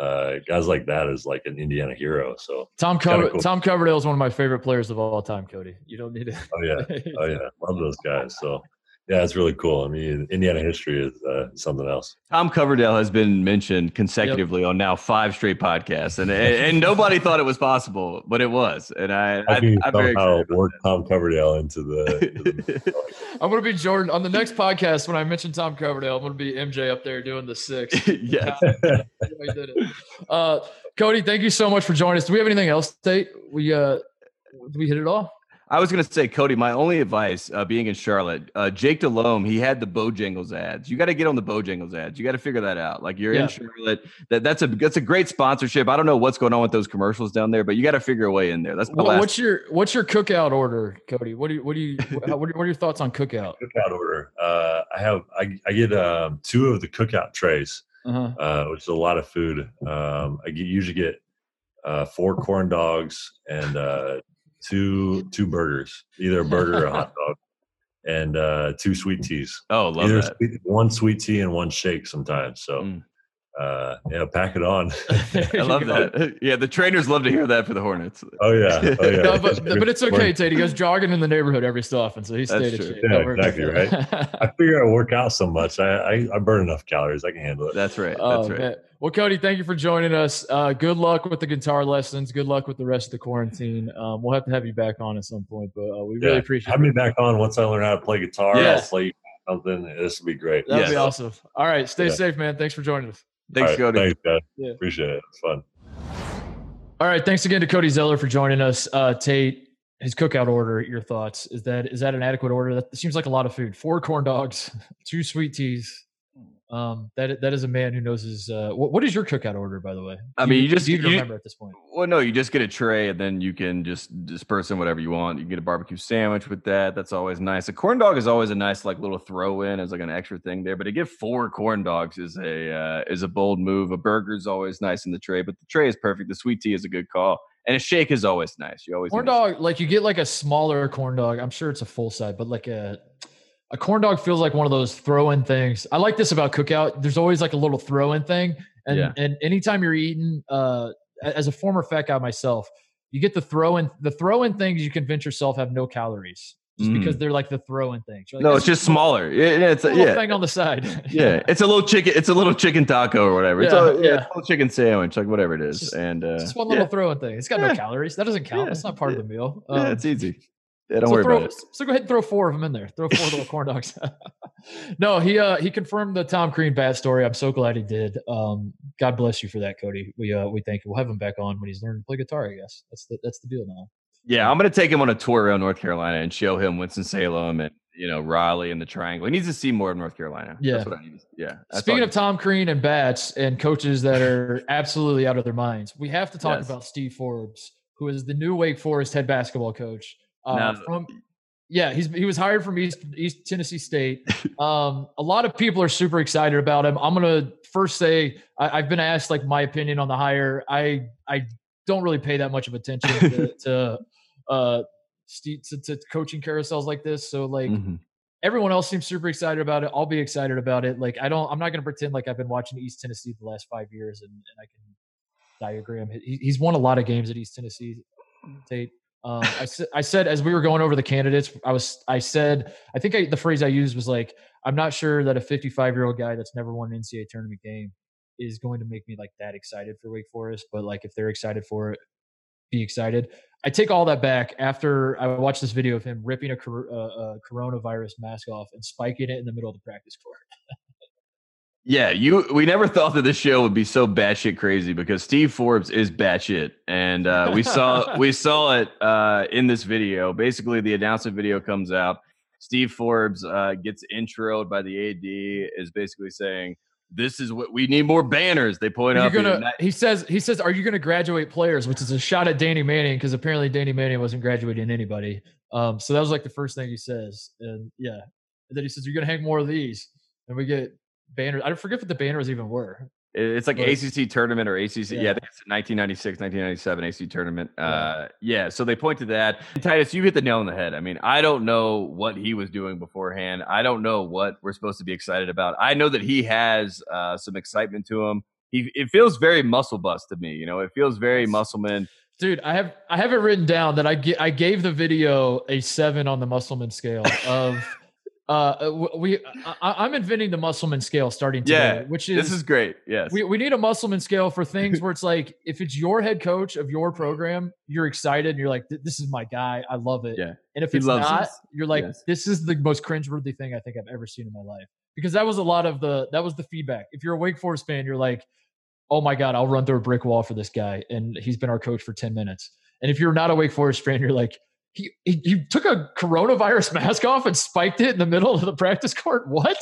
uh, guys like that is like an Indiana hero. So Tom Cover- cool. Tom Coverdale is one of my favorite players of all time. Cody, you don't need to. oh yeah, [laughs] oh yeah, love those guys. So yeah, it's really cool. I mean, Indiana history is uh, something else. Tom Coverdale has been mentioned consecutively on now five straight podcasts, and, and and nobody thought it was possible, but it was. And I, How I I'm very somehow excited. work Tom Coverdale into the? into the [laughs] I'm gonna be Jordan on the next podcast. When I mention Tom Coverdale, I'm gonna be MJ up there doing the six. [laughs] yeah, did it. Uh, Cody, thank you so much for joining us. Do we have anything else, Tate? We uh, did we hit it all? I was gonna say, Cody. My only advice, uh, being in Charlotte, uh, Jake Delhomme, he had the Bojangles ads. You got to get on the Bojangles ads. You got to figure that out. Like you're Yeah. in Charlotte. That that's a that's a great sponsorship. I don't know what's going on with those commercials down there, but you got to figure a way in there. That's the What, last. what's your what's your cookout order, Cody? What do you what do you [laughs] what are, what are your thoughts on cookout? Cookout order. Uh, I have I, I get um, two of the cookout trays, Uh-huh. uh, which is a lot of food. Um, I get, usually get uh, four corn dogs and uh, two two burgers, either a burger or a hot [laughs] dog, and uh, two sweet teas. oh, love either that. sweet, one sweet tea and one shake sometimes. So Mm. Uh, yeah, pack it on. [laughs] [laughs] I love that. Yeah, the trainers love to hear that for the Hornets. oh yeah, oh yeah. [laughs] No, but but it's okay, Tate. He goes jogging in the neighborhood every so often, so he That's stayed in true. shape. Yeah, Don't exactly, that. I figure I work out so much. I, I I burn enough calories. I can handle it. That's right. Oh, That's right. man. Well, Cody, thank you for joining us. Uh, good luck with the guitar lessons. Good luck with the rest of the quarantine. Um, we'll have to have you back on at some point, but uh, we really appreciate Have me back on once I learn how to play guitar. Yeah. I'll play something. This will be great. That'd be awesome. All right, stay Yeah. safe, man. Thanks for joining us. Thanks, All right, Cody. Thanks, guys. Yeah. Appreciate it. It's fun. All right, thanks again to Cody Zeller for joining us. Uh, Tate, his cookout order. Your thoughts? Is that is that an adequate order? That seems like a lot of food. Four corn dogs, [laughs] two sweet teas. Um, that that is a man who knows his. Uh, what, what is your cookout order, by the way? I mean, you just- you even you- remember at this point. Well, no, you just get a tray and then you can just disperse in whatever you want. You can get a barbecue sandwich with that. That's always nice. A corn dog is always a nice like little throw in as like an extra thing there. But to get four corn dogs is a uh, is a bold move. A burger is always nice in the tray, but the tray is perfect. The sweet tea is a good call, and a shake is always nice. You always corn dog like you get like a smaller corn dog i'm sure it's a full size but like a a corn dog feels like one of those throw-in things i like this about cookout there's always like a little throw-in thing and Yeah. and anytime you're eating uh as a former fat guy myself you get the throw-in the throw-in things you convince yourself have no calories just because they're like the throw-in things like, No, "This it's just is a little- smaller. Yeah, yeah, it's a, little yeah. thing on the side Yeah, [laughs] it's a little chicken. It's a little chicken taco or whatever. It's Yeah, a, yeah, yeah. it's a little chicken sandwich, like whatever it is. just- and uh, it's just one little yeah, throw-in thing it's got no calories that doesn't count Yeah. that's not part of the meal yeah, Um, it's easy. Yeah, don't so worry throw, about it. So go ahead and throw four of them in there. Throw four little corn dogs. [laughs] no, he uh he confirmed the Tom Crean bat story. I'm so glad he did. Um, God bless you for that, Cody. We uh we thank you. We'll have him back on when he's learning to play guitar. I guess that's the that's the deal now. Yeah, I'm gonna take him on a tour around North Carolina and show him Winston Salem and you know Raleigh and the Triangle. He needs to see more of North Carolina. Yeah. that's what I need. to- Yeah. Speaking of Tom Crean and bats and coaches that are absolutely out of their minds, we have to talk Yes. about Steve Forbes, who is the new Wake Forest head basketball coach. Uh, Now- from yeah, he's he was hired from East East Tennessee State. [laughs] Um, a lot of people are super excited about him. I'm gonna first say I, I've been asked like my opinion on the hire. I I don't really pay that much of attention to, [laughs] to uh to, to coaching carousels like this. So like Mhm. everyone else seems super excited about it. I'll be excited about it. Like I don't, I'm not going to pretend like I've been watching East Tennessee the last five years and, and I can diagram. He, he's won a lot of games at East Tennessee. Tate. Um, I I said as we were going over the candidates, I was, I said, I think I, the phrase I used was like, I'm not sure that a 55 year old guy that's never won an NCAA tournament game is going to make me like that excited for Wake Forest. But like if they're excited for it, be excited. I take all that back after I watched this video of him ripping a, cor- uh, a coronavirus mask off and spiking it in the middle of the practice court. [laughs] Yeah, you. We never thought that this show would be so batshit crazy because Steve Forbes is batshit, and uh, we saw we [laughs] saw it uh, in this video. Basically, the announcement video comes out. Steve Forbes uh, gets introed by the AD, is basically saying, "This is what we need more banners." They point out. He says. He says, "Are you gonna graduate players?" Which is a shot at Danny Manning because apparently Danny Manning wasn't graduating anybody. Um, so that was like the first thing he says, and yeah, and then he says, "You're gonna hang more of these," and we get banners. I forget what the banners even were. It's like But- ACC tournament or ACC. Yeah, Yeah. It's 1996, 1997 ACC tournament. Yeah. Uh, yeah, so they point to that. And Titus, you hit the nail on the head. I mean, I don't know what he was doing beforehand. I don't know what we're supposed to be excited about. I know that he has uh, some excitement to him. He, it feels very muscle bust to me. You know, it feels very Musselman. Dude, I have I have it written down that I ge- I gave the video a seven on the Musselman scale of uh we I, I'm inventing the Musselman scale starting today, Yeah, which is, This is great. Yes. we, we need a Musselman scale for things [laughs] where it's like if it's your head coach of your program, you're excited and you're like, this is my guy, I love it. Yeah. And if He it's not, you're like, Yes. this is the most cringeworthy thing I think I've ever seen in my life. Because that was a lot of the that was the feedback. If you're a Wake Forest fan, you're like, oh my God, I'll run through a brick wall for this guy. And he's been our coach for 10 minutes. And if you're not a Wake Forest fan, you're like, he, he he took a coronavirus [laughs] mask off and spiked it in the middle of the practice court. What?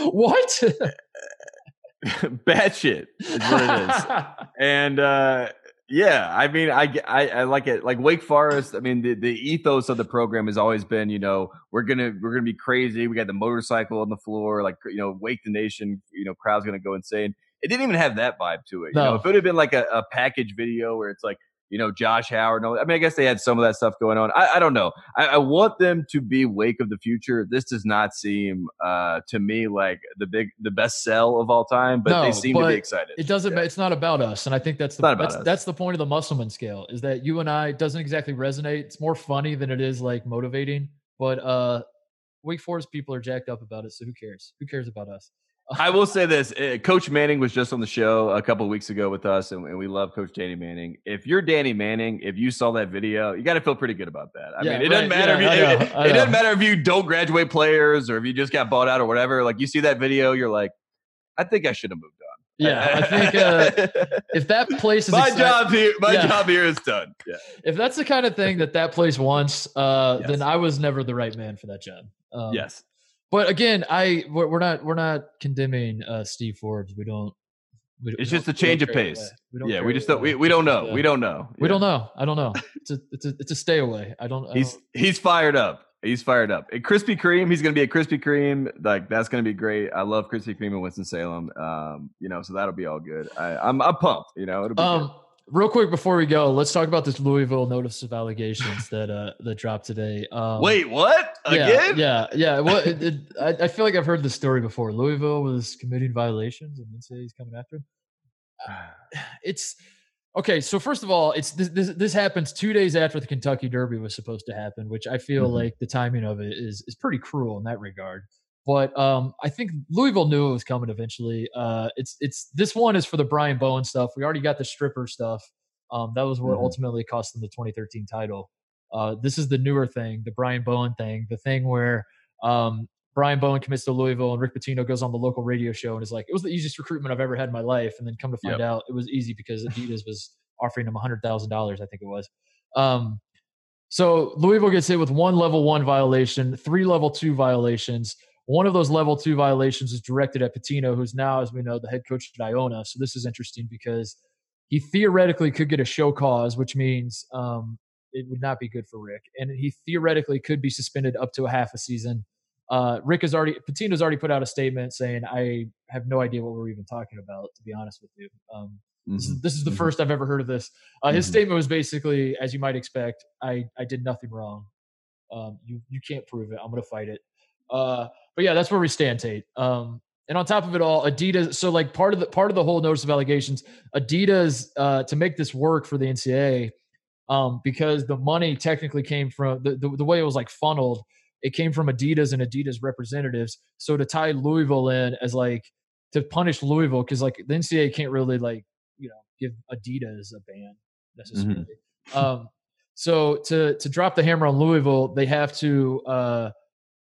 What? [laughs] Bad shit is what it is. [laughs] and uh, yeah, I mean, I, I, I like it. Like Wake Forest, I mean, the, the ethos of the program has always been, you know, we're gonna we're gonna be crazy. We got the motorcycle on the floor, like you know, Wake the Nation. You know, crowd's gonna go insane. It didn't even have that vibe to it. You No. know, if it would have been like a, a package video where it's like, you know, Josh Howard. No, I mean, I guess they had some of that stuff going on. I, I don't know. I, I want them to be Wake of the future. This does not seem uh, to me like the big, the best sell of all time, but they No, seem to be excited. It doesn't. ma- It's not about us, and I think that's the that's, that's the point of the Musselman scale is that you and I it doesn't exactly resonate. It's more funny than it is like motivating. But uh, Wake Forest people are jacked up about it, so who cares? Who cares about us? [laughs] I will say this: uh, Coach Manning was just on the show a couple of weeks ago with us, and, and we love Coach Danny Manning. If you're Danny Manning, if you saw that video, you got to feel pretty good about that. I Yeah, mean, it doesn't matter. yeah, if you, know, it, it doesn't matter if you don't graduate players or if you just got bought out or whatever. Like you see that video, you're like, I think I should have moved on. Yeah, I think uh, if that place [laughs] is my job here, my Yeah. job here is done. Yeah. if that's the kind of thing that that place wants, uh, Yes. then I was never the right man for that job. Um, yes. But again, I we're, we're not we're not condemning uh, Steve Forbes. We don't. We, we It's don't- just a change of pace. We Yeah, we just don't. We, we don't know. Yeah. We don't know. We Yeah. don't know. I don't know. [laughs] It's a it's a it's a stay away. I don't. I He's don't he's fired up. He's fired up. And Krispy Kreme, he's gonna be a Krispy Kreme. Like that's gonna be great. I love Krispy Kreme in Winston Salem. Um, you know, so that'll be all good. I, I'm I'm pumped. You know, it'll be um, real quick before we go, let's talk about this Louisville notice of allegations [laughs] that uh that dropped today. Um. Wait, what yeah, again? Yeah, yeah. Well, it, it, I, I feel like I've heard this story before. Louisville was committing violations, and NCAA is coming after him. [sighs] It's okay. So first of all, it's this, this. This happens two days after the Kentucky Derby was supposed to happen, which I feel Mhm. like the timing of it is is pretty cruel in that regard. But um, I think Louisville knew it was coming eventually. Uh, it's it's this one is for the Brian Bowen stuff. We already got the stripper stuff. Um, that was what Mhm. ultimately cost them the 2013 title. Uh, this is the newer thing, the Brian Bowen thing, the thing where um, Brian Bowen commits to Louisville and Rick Pitino goes on the local radio show and is like, it was the easiest recruitment I've ever had in my life. And then come to find out it was easy because Adidas was offering him $100,000, I think it was. Um, so Louisville gets hit with one level one violation, three level two violations. One of those level two violations is directed at Pitino, who's now, as we know, the head coach at Iona. So this is interesting because he theoretically could get a show cause, which means um, it would not be good for Rick. And he theoretically could be suspended up to a half a season. Uh, Rick has already, Pitino's already put out a statement saying, I have no idea what we're even talking about, to be honest with you. Um, this, Mhm. is, this is the Mhm. first I've ever heard of this. Uh, his Mhm. statement was basically, as you might expect, I, I did nothing wrong. Um, you, you can't prove it. I'm going to fight it. Uh, but yeah, that's where we stand, Tate. Um, and on top of it all, Adidas. So like part of the part of the whole notice of allegations, Adidas uh, to make this work for the NCAA, um, because the money technically came from the, the the way it was like funneled. It came from Adidas and Adidas representatives. So to tie Louisville in as like to punish Louisville because like the NCAA can't really like you know give Adidas a ban necessarily. Um, so to to drop the hammer on Louisville, they have to uh,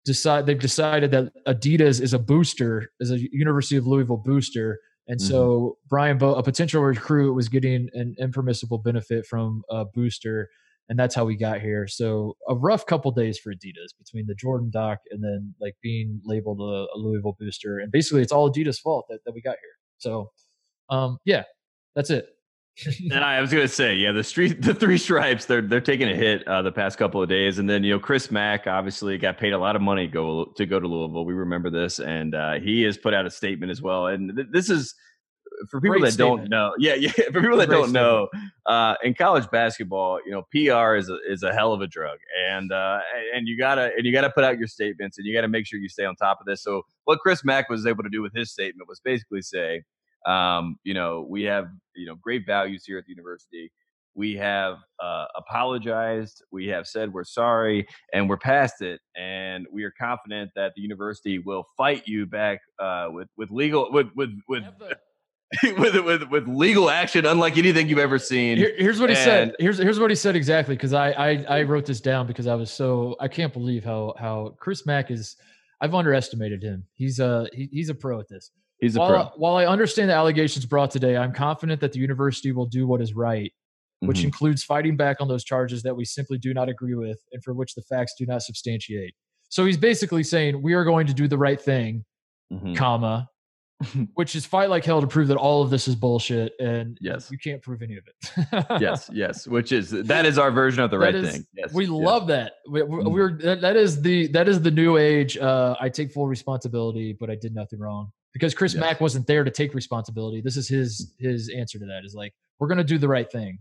decide. They've decided that Adidas is a booster, is a University of Louisville booster, and so Brian, Bo- a potential recruit, was getting an impermissible benefit from a booster, and that's how we got here. So a rough couple days for Adidas between the Jordan doc and then like being labeled a, a Louisville booster, and basically it's all Adidas' fault that, that we got here. So, um, yeah, that's it. And I was gonna say, yeah, the street, the three stripes, they're they're taking a hit uh, the past couple of days, and then you know Chris Mack obviously got paid a lot of money go to go to Louisville. We remember this, and uh, he has put out a statement as well. And th- this is for people Great that don't know, yeah, yeah, [laughs] for people that Great don't know, uh, in college basketball, you know, PR is a, is a hell of a drug, and uh, and you gotta and you gotta put out your statements, and you gotta make sure you stay on top of this. So what Chris Mack was able to do with his statement was basically say, um, you know, we have you know great values here at the university. We have uh, apologized. We have said we're sorry, and we're past it. And we are confident that the university will fight you back uh, with with legal with with with, [laughs] with with with legal action, unlike anything you've ever seen. Here, here's what he said. Here's here's what he said exactly because I, I I wrote this down because I was so I can't believe how how Chris Mack is. I've underestimated him. He's a he, he's a pro at this. He's a while, pro. I, while I understand the allegations brought today, I'm confident that the university will do what is right. which Mhm. includes fighting back on those charges that we simply do not agree with and for which the facts do not substantiate. So he's basically saying we are going to do the right thing, Mhm. comma, [laughs] which is fight like hell to prove that all of this is bullshit and Yes. you can't prove any of it. yes, [laughs] yes. Which is that is our version of the That right is- thing. Yes, we yes. love that. We, Mhm. we're that, that is the that is the new age. Uh, I take full responsibility, but I did nothing wrong because Chris Yes. Mack wasn't there to take responsibility. This is his his answer to that. Is like we're going to do the right thing,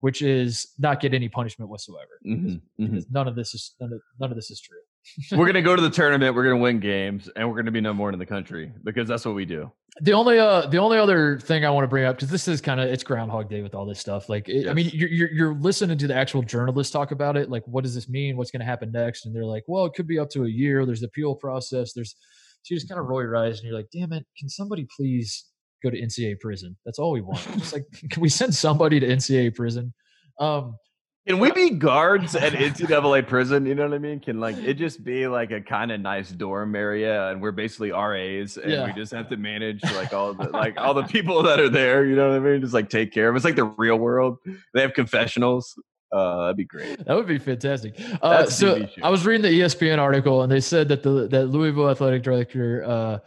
which is not get any punishment whatsoever. Mhm, mhm. Because None of this is none of, none of this is true. [laughs] we're gonna go to the tournament. We're gonna win games, and we're gonna be number one in the country because that's what we do. The only uh the only other thing I want to bring up because this is kind of it's Groundhog Day with all this stuff. Like it, I mean, you're, you're you're listening to the actual journalists talk about it. Like, what does this mean? What's going to happen next? And they're like, well, it could be up to a year. There's the appeal process. There's you just kind of roll your eyes and you're like, damn it, can somebody please go to NCAA prison? That's all we want. It's like, [laughs] can we send somebody to NCAA prison? Um, Can we be guards at [laughs] NCAA prison? You know what I mean? Can like it just be like a kind of nice dorm area, and we're basically RAs, and Yeah. we just have to manage [laughs] like all the like all the people that are there. You know what I mean? Just like take care of. It's like the real world. They have confessionals. Uh, that'd be great. That would be fantastic. Uh, so I was reading the ESPN article, and they said that the that Louisville athletic director uh,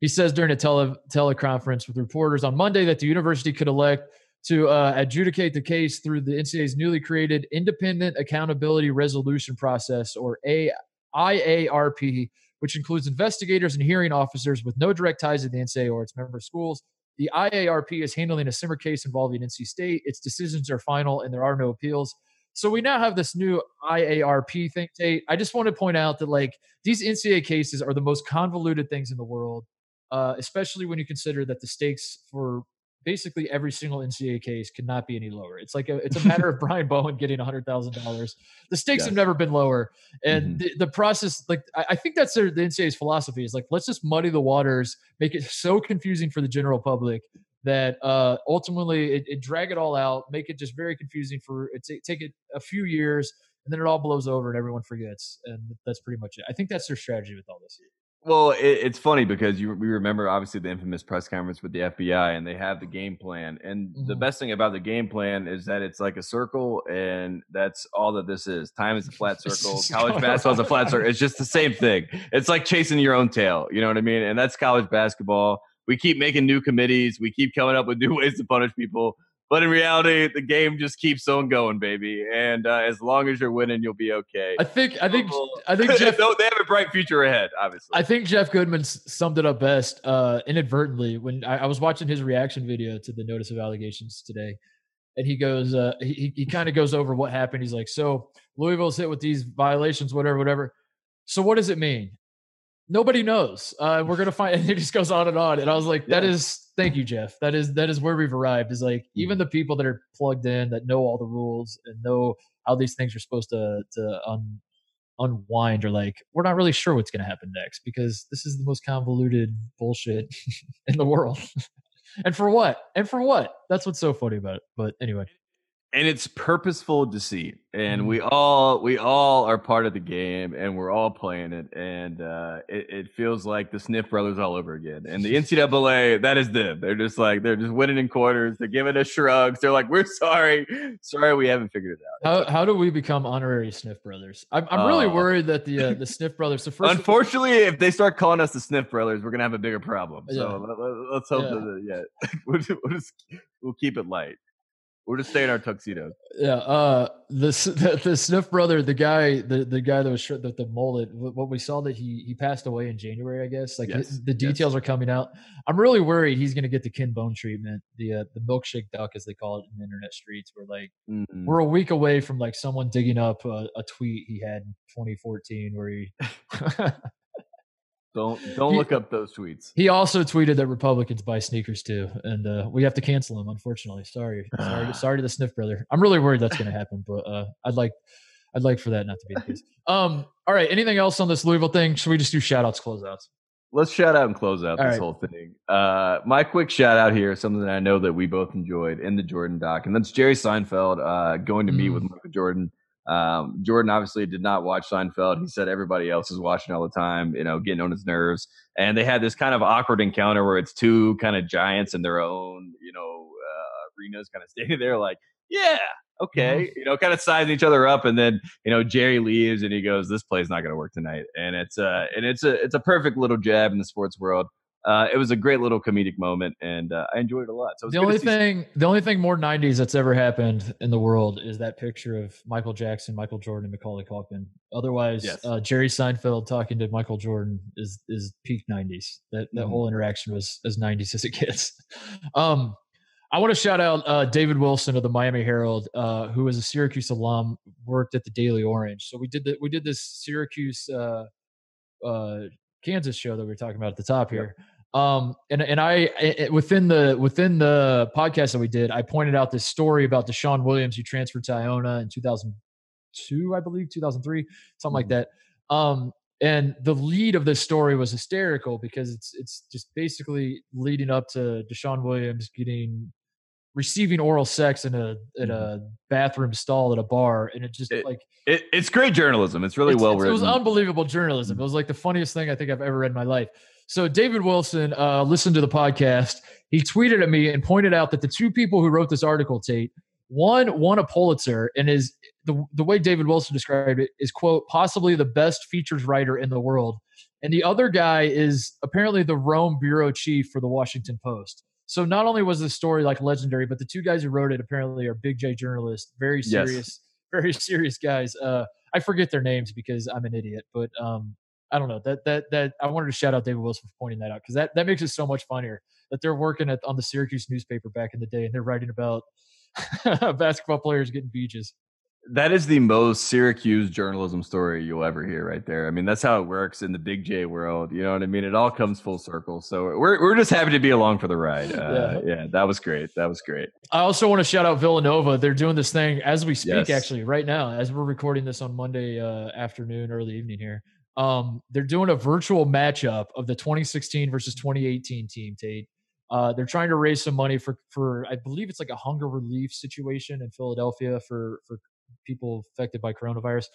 he says during a tele teleconference with reporters on Monday that the university could elect to uh, adjudicate the case through the NCAA's newly created Independent Accountability Resolution Process, or A- IARP, which includes investigators and hearing officers with no direct ties to the NCAA or its member schools. The IARP is handling a similar case involving NC State. Its decisions are final, and there are no appeals. So we now have this new IARP thing, Tate. I just want to point out that like these NCAA cases are the most convoluted things in the world, uh, especially when you consider that the stakes for basically every single NCAA case cannot be any lower. It's like a, it's a matter of [laughs] Brian Bowen getting hundred thousand dollars. The stakes have never been lower, and Mhm. the, the process, like I, I think that's their, the NCAA's philosophy is like let's just muddy the waters, make it [laughs] so confusing for the general public that uh, ultimately it, it drag it all out, make it just very confusing for it ta- take it a few years, and then it all blows over and everyone forgets, and that's pretty much it. I think that's their strategy with all this. Well, it, it's funny because you we remember obviously the infamous press conference with the FBI, and they have the game plan. And the Mhm. best thing about the game plan is that it's like a circle, and that's all that this is. Time is a flat [laughs] circle. College basketball is a flat [laughs] circle. It's just the same thing. It's like chasing your own tail. You know what I mean? And that's college basketball. We keep making new committees. We keep coming up with new [laughs] ways to punish people. But in reality, the game just keeps on going, baby. And uh, as long as you're winning, you'll be okay. I think I think I think [laughs] Jeff they have a bright future ahead, obviously. I think Jeff Goodman summed it up best uh, inadvertently when I, I was watching his reaction video to the notice of allegations today, and he goes, uh, he he kind of goes over what happened. He's like, "So Louisville's hit with these violations, whatever, whatever. So what does it mean? Nobody knows. Uh, we're gonna find." [laughs] And it just goes on and on. And I was like, "That Yeah. is thank you, Jeff. That is that is where we've arrived. Is like even the people that are plugged in that know all the rules and know how these things are supposed to to un, unwind are like, we're not really sure what's going to happen next because this is the most convoluted bullshit [laughs] in the world. [laughs] and for what? And for what? That's what's so funny about it. But anyway, and it's purposeful deceit and Mhm. we all we all are part of the game and we're all playing it and uh it, it feels like the sniff brothers all over again and the ncaa that is them they're just like they're just winning in quarters they're giving us shrugs they're like we're sorry sorry we haven't figured it out how, how do we become honorary Sniff brothers? I'm, I'm really Oh. worried that the uh, [laughs] the Sniff brothers. So first, unfortunately if they start calling us the sniff brothers we're gonna have a bigger problem so Yeah. let, us hope Yeah. that yeah [laughs] we'll just we'll keep it light we'll just staying our tuxedos yeah, uh, the, [laughs] the the Sniff brother, the guy, the, the guy that was short, the, the mullet. What we saw that he he passed away in January, I guess. Like Yes, the, the yes. details are coming out. I'm really worried he's going to get the Ken Bone treatment, the uh, the milkshake duck, as they call it in the internet streets, where like Mhm. we're a week away from like someone digging up a, a tweet he had in 2014 where he [laughs] [laughs] don't don't look up those tweets he also tweeted that Republicans buy sneakers too, and uh, we have to cancel him. Unfortunately, sorry, [sighs] sorry, sorry to the Sniff brother. I'm really worried that's going to happen, but uh, I'd like, I'd like for that not to be the case. Um, all right, anything else on this Louisville thing? Should we just do shout outs, closeouts? let's shout out and close out All this right. whole thing. Uh, my quick shout out here is something that I know that we both enjoyed in the Jordan doc, and that's Jerry Seinfeld uh, going to meet Mm. with Michael Jordan. Um, Jordan obviously did not watch Seinfeld. He said everybody else is watching all the time, you know, getting on his nerves. And they had this kind of awkward encounter where it's two kind of giants in their own, you know, uh, arenas kind of [laughs] standing there like, yeah, okay, you know, kind of sizing each other up, and then you know Jerry leaves and he goes, "This play's not going to work tonight," and it's uh and it's a it's a perfect little jab in the sports world. Uh, it was a great little comedic moment, and uh, I enjoyed it a lot. So was The only thing, the only thing more '90s that's ever happened in the world is that picture of Michael Jackson, Michael Jordan, and Macaulay Culkin. Otherwise, Yes. uh, Jerry Seinfeld talking to Michael Jordan is is peak '90s. That that Mhm. whole interaction was as '90s as it gets. [laughs] Um, I want to shout out uh, David Wilson of the Miami Herald, uh, who is a Syracuse alum, worked at the Daily Orange. So we did the, we did this Syracuse uh, uh, Kansas show that we were talking about at the top here. Um, and and I i- i- within the within the podcast that we did, I pointed out this story about Deshaun Williams who transferred to Iona in 2002, I believe, 2003, something like that. Um, and the lead of this story was hysterical because it's it's just basically leading up to Deshaun Williams getting receiving oral sex in a in a bathroom stall at a bar, and it just It- like it, it's great journalism. It's really it's- well it's- written. It was unbelievable journalism. It was like the funniest thing I think I've ever read in my life. So David Wilson uh, listened to the podcast. He tweeted at me and pointed out that the two people who wrote this article, Tate, one won a Pulitzer and is the the way David Wilson described it is quote possibly the best features writer in the world, and the other guy is apparently the Rome bureau chief for the Washington Post. So not only was this story like legendary, but the two guys who wrote it apparently are big J journalists, very Yes. serious, very [laughs] serious guys. Uh, I forget their names because I'm an idiot, but um, I don't know that that that I wanted to shout out David Wilson for pointing that out because that that makes it so much funnier that they're working at on the Syracuse newspaper back in the day and they're writing about [laughs] basketball players getting beaches. That is the most Syracuse journalism story you'll ever hear, right there. I mean, that's how it works in the Big J world. You know what I mean? It all comes full circle. So we're we're just happy to be along for the ride. [laughs] Uh, yeah. that was great. That was great. I also want to shout out Villanova. They're doing this thing as we speak, Yes. actually, right now, as we're recording this on Monday uh, afternoon, early evening here. Um, they're doing a virtual matchup of the 2016 versus 2018 team, Tate. Uh, they're trying to raise some money for, for I believe it's like a hunger relief situation in Philadelphia for for people affected by coronavirus.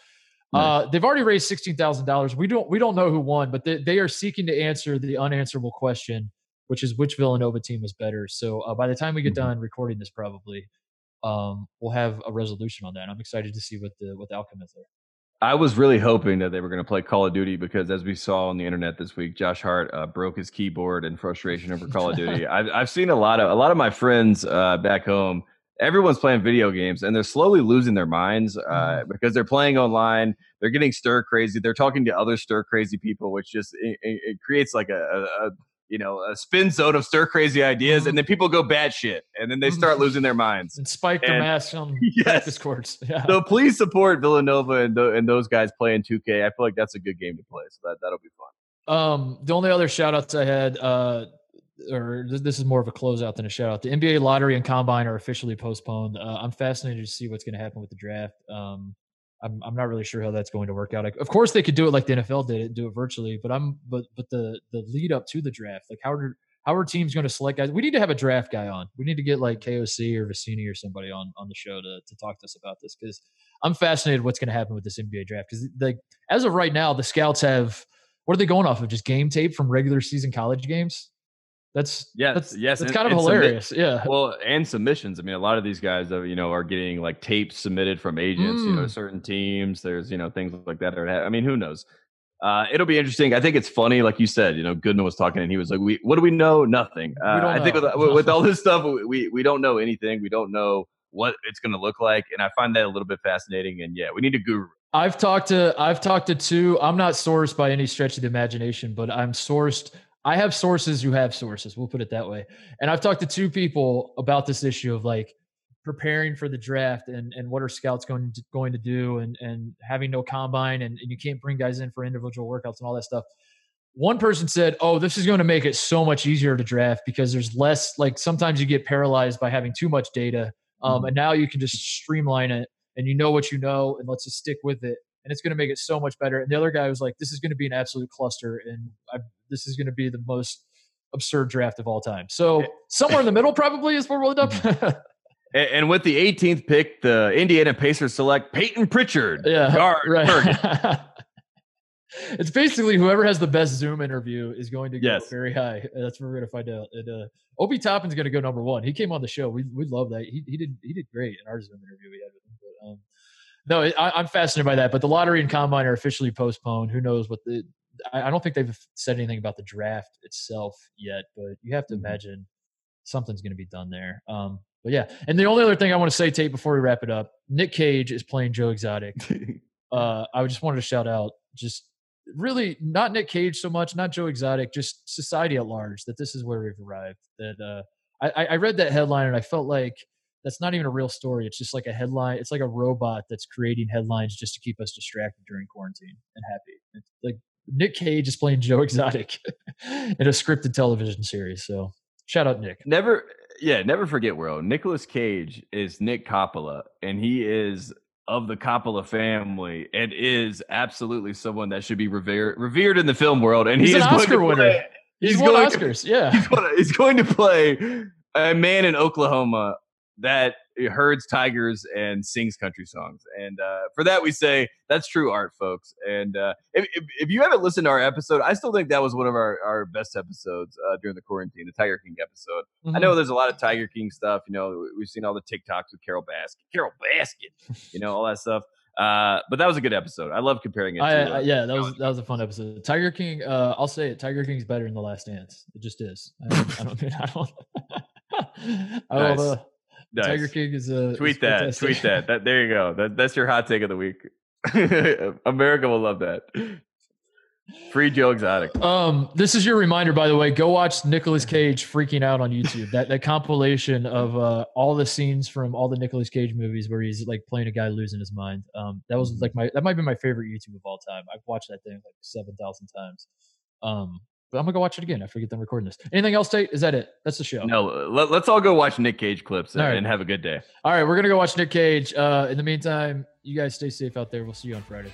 Uh, they've already raised sixteen thousand dollars. We don't we don't know who won, but they, they are seeking to answer the unanswerable question, which is which Villanova team is better. So uh, by the time we get Mhm. done recording this, probably um, we'll have a resolution on that. I'm excited to see what the what the outcome is there. I was really hoping that they were going to play Call of Duty because, as we saw on the internet this week, Josh Hart uh, broke his keyboard in frustration over Call of Duty. [laughs] I've, I've seen a lot of a lot of my friends uh, back home. Everyone's playing video games, and they're slowly losing their minds uh, because they're playing online. They're getting stir crazy. They're talking to other stir crazy people, which just it, it it creates like a, a you know a spin zone of stir crazy ideas, and then people go bad shit, and then they start losing their minds. And spike their masks on [laughs] Yes. practice courts. [laughs] Yeah. So please support Villanova and, tho- and those guys playing 2K. I feel like that's a good game to play, so that that'll be fun. Um, the only other shout outs I had, uh, or th- this is more of a closeout than a shout out. The NBA lottery and combine are officially postponed. Uh, I'm fascinated to see what's going to happen with the draft. Um, I'm, I'm not really sure how that's going to work out. Like, of course, they could do it like the NFL did it, do it virtually. But I'm, but but the the lead up to the draft, like how are how are teams going to select guys? We need to have a draft guy on. We need to get like KOC or Vecenie or somebody on on the show to to talk to us about this because I'm fascinated what's going to happen with this NBA draft because like as of right now, the scouts have what are they going off of? Just game tape from regular season college games? That's Yes, that's, yes, That's and- kind of and submit- hilarious. yeah. Well, and submissions. I mean, a lot of these guys, uh, you know, are getting like tapes submitted from agents. You know, Mm. certain teams. There's you know things like that. Are, I mean, who knows? Uh, it'll be interesting. I think it's funny, like you said. You know, Goodman was talking, and he was like, "We, what do we know? Nothing." Uh, don't I think know. with, with [laughs] all this stuff, we we don't know anything. We don't know what it's going to look like, and I find that a little bit fascinating. And yeah, we need a guru. I've talked to I've talked to two. I'm not sourced by any stretch of the imagination, but I'm sourced. I have sources who have sources. We'll put it that way. And I've talked to two people about this issue of like preparing for the draft and and what are scouts going to, going to do and and having no combine and, and you can't bring guys in for individual workouts and all that stuff. One person said, "Oh, this is going to make it so much easier to draft because there's less like sometimes you get paralyzed by having too much data, um, and now you can just streamline it and you know what you know and let's just stick with it and it's going to make it so much better." And the other guy was like, "This is going to be an absolute cluster and I, this is going to be the most absurd draft of all time." So somewhere in the middle probably is where we'll end up. [laughs] And, and with the 18th pick, the Indiana Pacers select Payton Pritchard. yeah, guard, right. [laughs] it's basically whoever has the best Zoom interview is going to go Yes. very high. That's what we're going to find out. And uh, Obi Toppin's going to go number one. He came on the show. We we love that. He he did he did great in our Zoom interview we had with him. But, um, no, I, I'm fascinated by that. But the lottery and combine are officially postponed. Who knows what the? I, I don't think they've said anything about the draft itself yet. But you have to Mhm. imagine something's going to be done there. Um, but yeah, and the only other thing I want to say, Tate, before we wrap it up, Nick Cage is playing Joe Exotic [laughs] uh, I just wanted to shout out just really not Nick Cage so much, not Joe Exotic, just society at large that this is where we've arrived. That uh, I, I read that headline and I felt like that's not even a real story. It's just like a headline. It's like a robot that's creating headlines just to keep us distracted during quarantine and happy. It's like Nick Cage is playing Joe [laughs] Exotic in a scripted television series. So shout out Nick. Never, yeah, never forget, world. Nicolas Cage is Nick Coppola, and he is of the Coppola family, and is absolutely someone that should be revered, revered in the film world. And He's he an Oscar to winner. He's, he's won going to- Oscars. yeah. he's, to, he's going to play a man in Oklahoma that herds tigers and sings country songs. And uh, for that, we say that's true art, folks. And uh, if, if, if you haven't listened to our episode, I still think that was one of our, our best episodes uh, during the quarantine, the Tiger King episode. I Mm-hmm. know there's a lot of Tiger King stuff. You know, we've seen all the TikToks with Carole Baskin, Carole Baskin, you know, all that stuff. Uh, but that was a good episode. I love comparing it. To, I, uh, I, yeah, that was that was a fun episode. Tiger King, uh, I'll say it. Tiger King's better than the Last Dance. It just is. I don't. I don't. [laughs] I don't. [laughs] I don't Nice. Nice. Tiger King is a tweet that. Tweet that. That there you go. That, that's your hot take of the week. [laughs] America will love that. Free Joe Exotic. Um, this is your reminder, by the way. Go watch Nicolas [laughs] Cage freaking out on YouTube. That that compilation of uh, all the scenes from all the Nicolas Cage movies where he's like playing a guy losing his mind. Um, that was like my that might be my favorite YouTube of all time. I've watched that thing like seven thousand times. Um, but I'm gonna go watch it again after we get done recording this. Anything else, Tate? Is that it? That's the show. No, let, us all go watch Nick Cage clips and, All right. and have a good day. All right, we're gonna go watch Nick Cage. Uh, in the meantime, you guys stay safe out there. We'll see you on Friday.